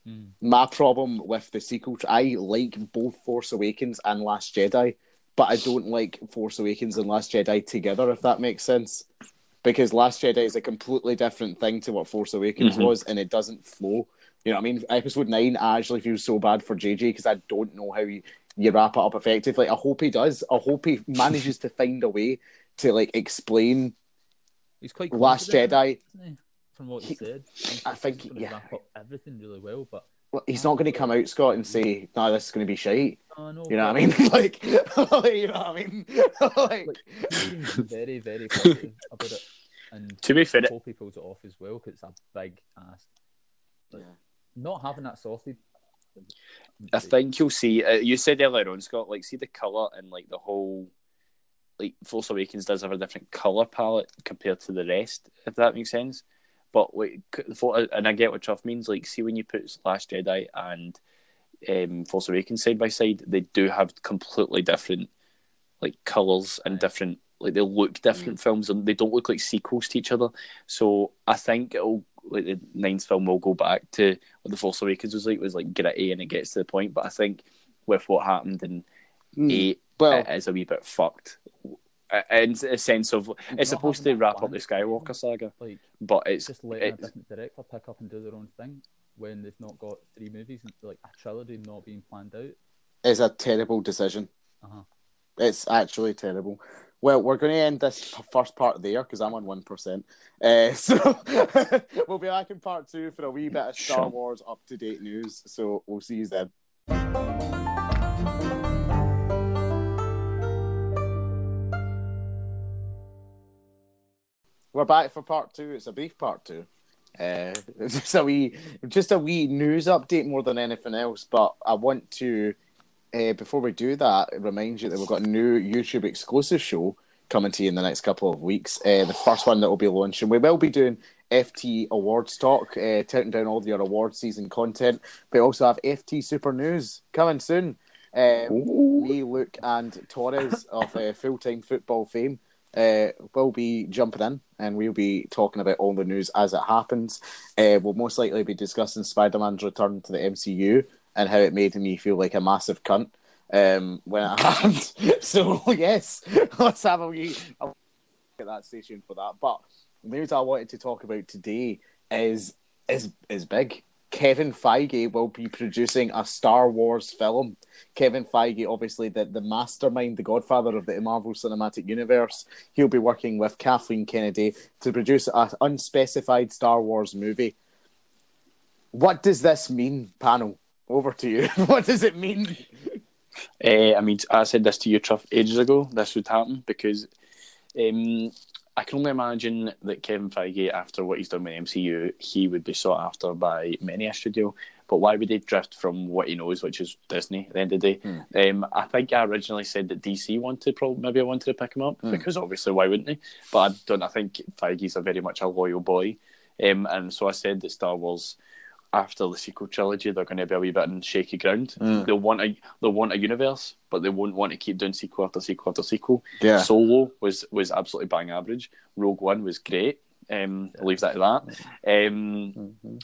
Mm. My problem with the sequel, I like both Force Awakens and Last Jedi, but I don't like Force Awakens and Last Jedi together. If that makes sense, because Last Jedi is a completely different thing to what Force Awakens Mhm. was, and it doesn't flow. You know what I mean? Episode nine, I actually feel so bad for JJ because I don't know how you, you wrap it up effectively. I hope he does. I hope he [laughs] manages to find a way to like explain He's quite Last Jedi. From what he, He- said, I think, he's yeah. wrap up everything really well. But Well, He's not going to come out, Scott, and say, "No, this is going to be shite." I know, You know what I mean? [laughs] like, [laughs] you know what I mean? [laughs] like, Like, very, very positive about it, and To be fair, hope he pulls it off as well because it's a big ask. Like, Yeah. Not having that sausage. I think you'll see. Uh, you said earlier on, Scott, like see the color and like the whole, like Force Awakens does have a different color palette compared to the rest, if that makes sense. But like, and I get what Chuff means. Like, see when you put Last Jedi and um, Force Awakens side by side, they do have completely different like colors and different. Like they look different films, and they don't look like sequels to each other. So I think it'll like the ninth film will go back to what the Force Awakens was like was like gritty and it gets to the point. But I think with what happened in mm, eight, well, it is a wee bit fucked. Uh, In a sense of it's Not supposed to having that wrap up the. Skywalker saga, Like but it's just letting a different director pick up and do their own thing when they've not got three movies and like a trilogy not being planned out. it's a terrible decision. Uh-huh. It's actually terrible. Well, we're going to end this first part there because I'm on one percent. Uh, [laughs] so [laughs] we'll be back in part two for a wee bit of Star Sure. Wars up to date news. So we'll see you then. We're back for part two. It's a brief part two. Uh, [laughs] just a wee, just a wee news update more than anything else. But I want to, uh, before we do that, remind you that we've got a new YouTube exclusive show coming to you in the next couple of weeks. Uh, the first one that will be launching, we will be doing FT Awards talk, uh, taking down all your award season content. We also have FT Super News coming soon. Um, me, Luke, and Torres of uh, Full Time Football fame uh, will be jumping in and we'll be talking about all the news as it happens. Uh, we'll most likely be discussing Spider Man's return to the MCU and how it made me feel like a massive cunt um, when it [laughs] happened. so, [laughs] yes, let's have a wee I'll at that station for that. But the news I wanted to talk about today is is is big. Kevin Feige will be producing a Star Wars film. Kevin Feige, obviously the, the mastermind, the godfather of the Marvel Cinematic Universe, he'll be working with Kathleen Kennedy to produce an unspecified Star Wars movie. What does this mean, panel? Over to you. [laughs] what does it mean? Uh, I mean, I said this to you, Chuff, ages ago. This would happen because um, I can only imagine that Kevin Feige, after what he's done with MCU, he would be sought after by many a studio. But why would he drift from what he knows, which is Disney, at the end of the day? Mm. Um, I think I originally said that DC wanted, probably maybe I wanted to pick him up mm. because obviously why wouldn't he? But I don't. I think Feige's a very much a loyal boy, um, and so I said that Star Wars after the sequel trilogy, they're going to be a wee bit in shaky ground. Mm. They'll want a they'll want a universe, but they won't want to keep doing sequel after sequel after sequel. Yeah. Solo was was absolutely bang average. Rogue One was great. Um, I'll leave that at that. Um, mm-hmm.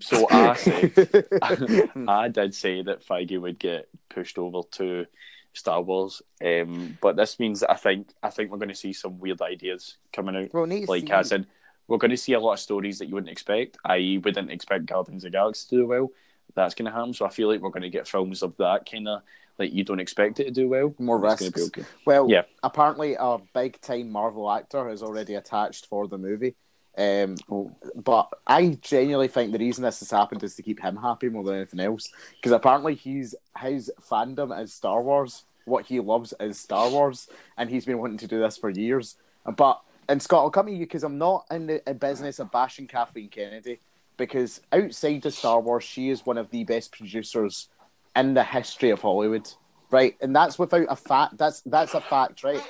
So I [laughs] said, [laughs] I did say that Feige would get pushed over to Star Wars, um, but this means that I think I think we're going to see some weird ideas coming out. Well, like see. I said, we're going to see a lot of stories that you wouldn't expect. I wouldn't expect Guardians of the Galaxy to do well. That's going to happen. So I feel like we're going to get films of that kind of like you don't expect it to do well. More risks. Okay. Well, yeah. Apparently, a big time Marvel actor is already attached for the movie. Um, but I genuinely think the reason this has happened is to keep him happy more than anything else. Because apparently, he's his fandom is Star Wars. What he loves is Star Wars, and he's been wanting to do this for years. But and Scott, I'll come to you because I'm not in the business of bashing Kathleen Kennedy because outside of Star Wars, she is one of the best producers in the history of Hollywood, right? And that's without a fact. That's that's a fact, right?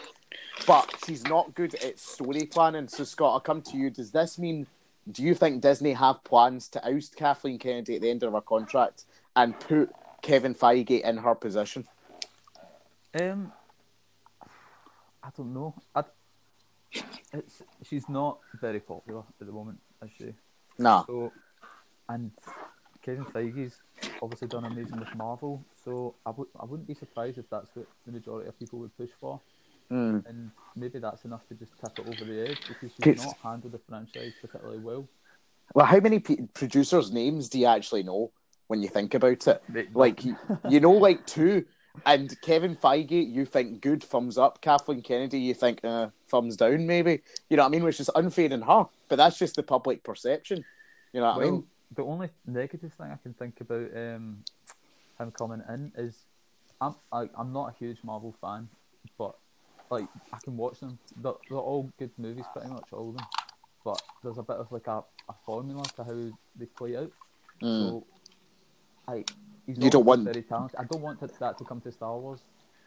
But she's not good at story planning. So Scott, I'll come to you. Does this mean? Do you think Disney have plans to oust Kathleen Kennedy at the end of her contract and put Kevin Feige in her position? Um, I don't know. I, it's she's not very popular at the moment, is she? No. So, and Kevin Feige's obviously done amazing with Marvel, so I would I wouldn't be surprised if that's what the majority of people would push for. Mm. And maybe that's enough to just tip it over the edge because she's not handled the franchise particularly well. Well, how many p- producers' names do you actually know when you think about it? Like, you know, like two. And Kevin Feige, you think good, thumbs up. Kathleen Kennedy, you think uh, thumbs down, maybe. You know what I mean? Which is unfair in her, but that's just the public perception. You know what well, I mean? The only negative thing I can think about um, him coming in is I'm I, am i am not a huge Marvel fan, but like I can watch them. They're, they're all good movies, pretty much all of them. But there's a bit of like a, a formula to how they play out. Mm. So, like He's you don't want very talented. I don't want that to come to Star Wars.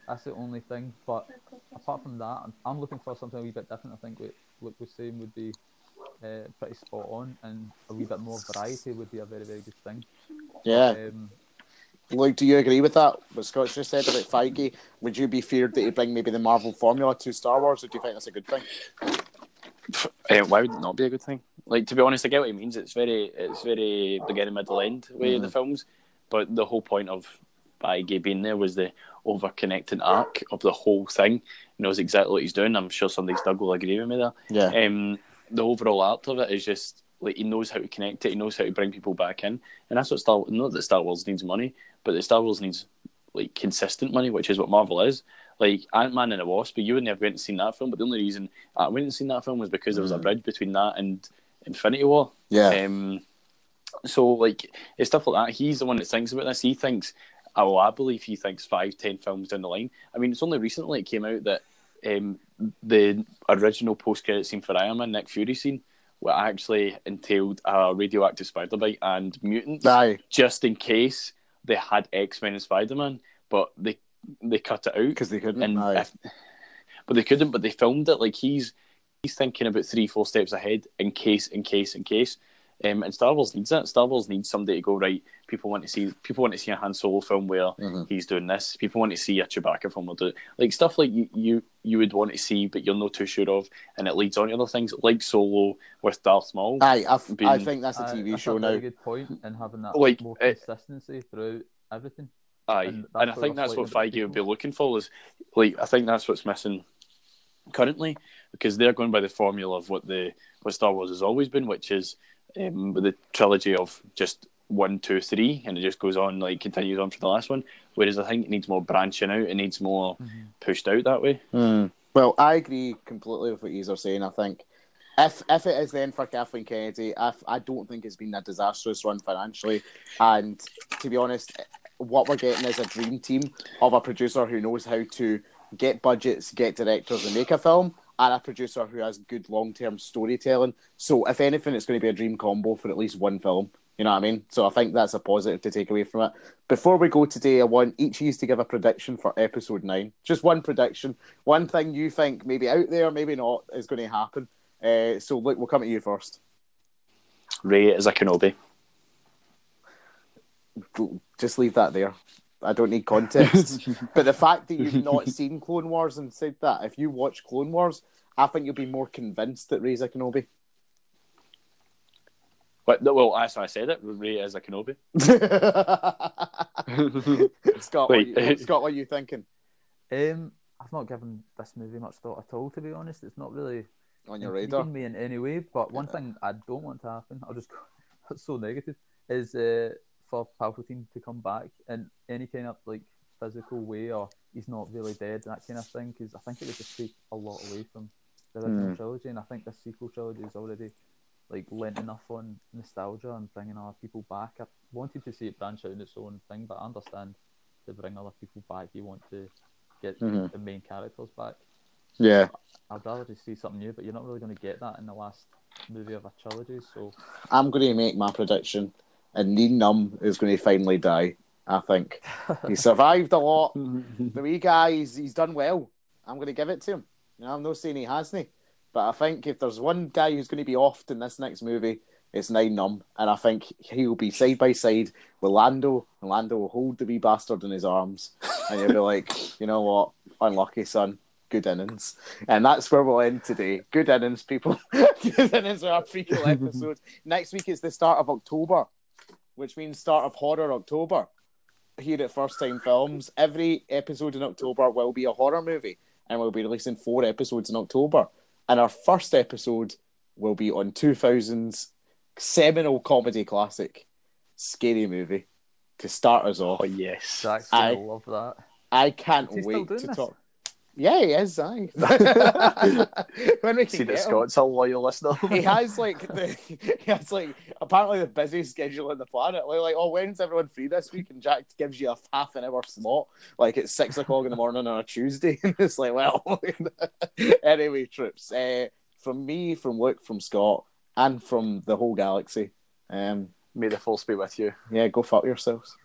That's the only thing. But apart from that, I'm, looking for something a wee bit different. I think what Luke was saying would be uh, pretty spot on, and a wee bit more variety would be a very, very good thing. Yeah. Um, Luke, do you agree with that? What Scott just said about Feige? Would you be feared that he bring maybe the Marvel formula to Star Wars, or do you think that's a good thing? Uh, why would it not be a good thing? Like to be honest, I get what he means. It's very, it's very beginning, middle, end way mm-hmm. the films. But the whole point of Feige being there was the over-connecting arc of the whole thing. He knows exactly what he's doing. I'm sure somebody Doug will agree with me there. Yeah. Um, the overall art of it is just like he knows how to connect it. He knows how to bring people back in, and that's what Star. Not that Star Wars needs money, but that Star Wars needs like consistent money, which is what Marvel is. Like Ant Man and the Wasp, but you wouldn't have went and seen that film. But the only reason I went and seen that film was because there was a mm. bridge between that and Infinity War. Yeah. Um, so like it's stuff like that. He's the one that thinks about this. He thinks, oh, I believe he thinks five, ten films down the line. I mean, it's only recently it came out that um, the original post credit scene for Iron Man, Nick Fury scene, what actually entailed a radioactive spider bite and mutants, Aye. just in case they had X Men and Spider Man, but they they cut it out because they couldn't. And if, but they couldn't. But they filmed it like he's he's thinking about three, four steps ahead in case, in case, in case. Um, and Star Wars needs that. Star Wars needs somebody to go right. People want to see. People want to see a Han Solo film where Mhm. he's doing this. People want to see a Chewbacca film. Or do like stuff like you, you you would want to see, but you're not too sure of, and it leads on to other things like Solo with Darth Maul. Aye, I, f- I Been- think that's a TV that's show a now. very good point in having that Like, more it- consistency throughout everything. Aye, And and, I think that's what slightly Feige would be looking for. Is like I think that's what's missing currently because they're going by the formula of what the what Star Wars has always been, which is um, the trilogy of just one, two, three, and it just goes on like continues on for the last one. Whereas I think it needs more branching out. It needs more Mm-hmm. pushed out that way. Hmm. Well, I agree completely with what you are saying. I think if if it is then for Kathleen Kennedy, I, I don't think it's been a disastrous run financially. And to be honest, what we're getting is a dream team of a producer who knows how to get budgets, get directors, and make a film, and a producer who has good long term storytelling. So, if anything, it's going to be a dream combo for at least one film. You know what I mean? So, I think that's a positive to take away from it. Before we go today, I want each of you to give a prediction for episode nine. Just one prediction, one thing you think maybe out there, maybe not, is going to happen. Uh, so, look, we'll come to you first. Rey is a Kenobi. Just leave that there. I don't need context. [laughs] but the fact that you've not seen Clone Wars and said that, if you watch Clone Wars, I think you'll be more convinced that Rey's a Kenobi. But no, well, that's why I said it. Rey is a Kenobi. [laughs] [laughs] Scott, Wait. what you, Scott, what are you thinking Um, I've not given this movie much thought at all, to be honest. It's not really on your radar? intriguing me in any way. But one thing I don't want to happen, I'll just go, that's so negative, is uh, for Palpatine to come back in any kind of like physical way, or he's not really dead, that kind of thing. Because I think it would just take a lot away from the original Hmm. trilogy, and I think the sequel trilogy is already like lent enough on nostalgia and bringing other people back. I wanted to see it branch out in its own thing, but I understand to bring other people back, you want to get Mhm. the main characters back. Yeah. I'd rather just see something new, but you're not really going to get that in the last movie of a trilogy. So I'm going to make my prediction, and Nien Nunb is going to finally die. I think he survived a lot. [laughs] The wee guy, he's, he's done well. I'm going to give it to him. You know, I'm not saying he hasn't, but I think if there's one guy who's going to be offed in this next movie, it's Nien Nunb, and I think he'll be side by side with Lando, and Lando will hold the wee bastard in his arms, and he'll be [laughs] like, you know what, unlucky son, good innings, and that's where we'll end today. Good innings, people. [laughs] good innings are our prequel episode. Next week is the start of October, which means start of Horror October. Here at First Time Films, every episode in October will be a horror movie, and we'll be releasing four episodes in October. And our first episode will be on 2000's seminal comedy classic, Scary Movie, to start us off. Oh yes. I- gonna love that. I can't Is he still wait to this? talk. Yeah, he is. Aye. [laughs] [laughs] when we See that him. Scott's a loyal listener. he [laughs] has like the he has like apparently the busiest schedule on the planet. Like, like, oh, when's everyone free this week? And Jack gives you a half an hour slot, like it's six o'clock in the morning on a Tuesday. And it's like, well, anyway, trips. Uh, from me, from Luke, from Scott, and from the whole galaxy. Um, May the force be with you. yeah, go fuck yourselves.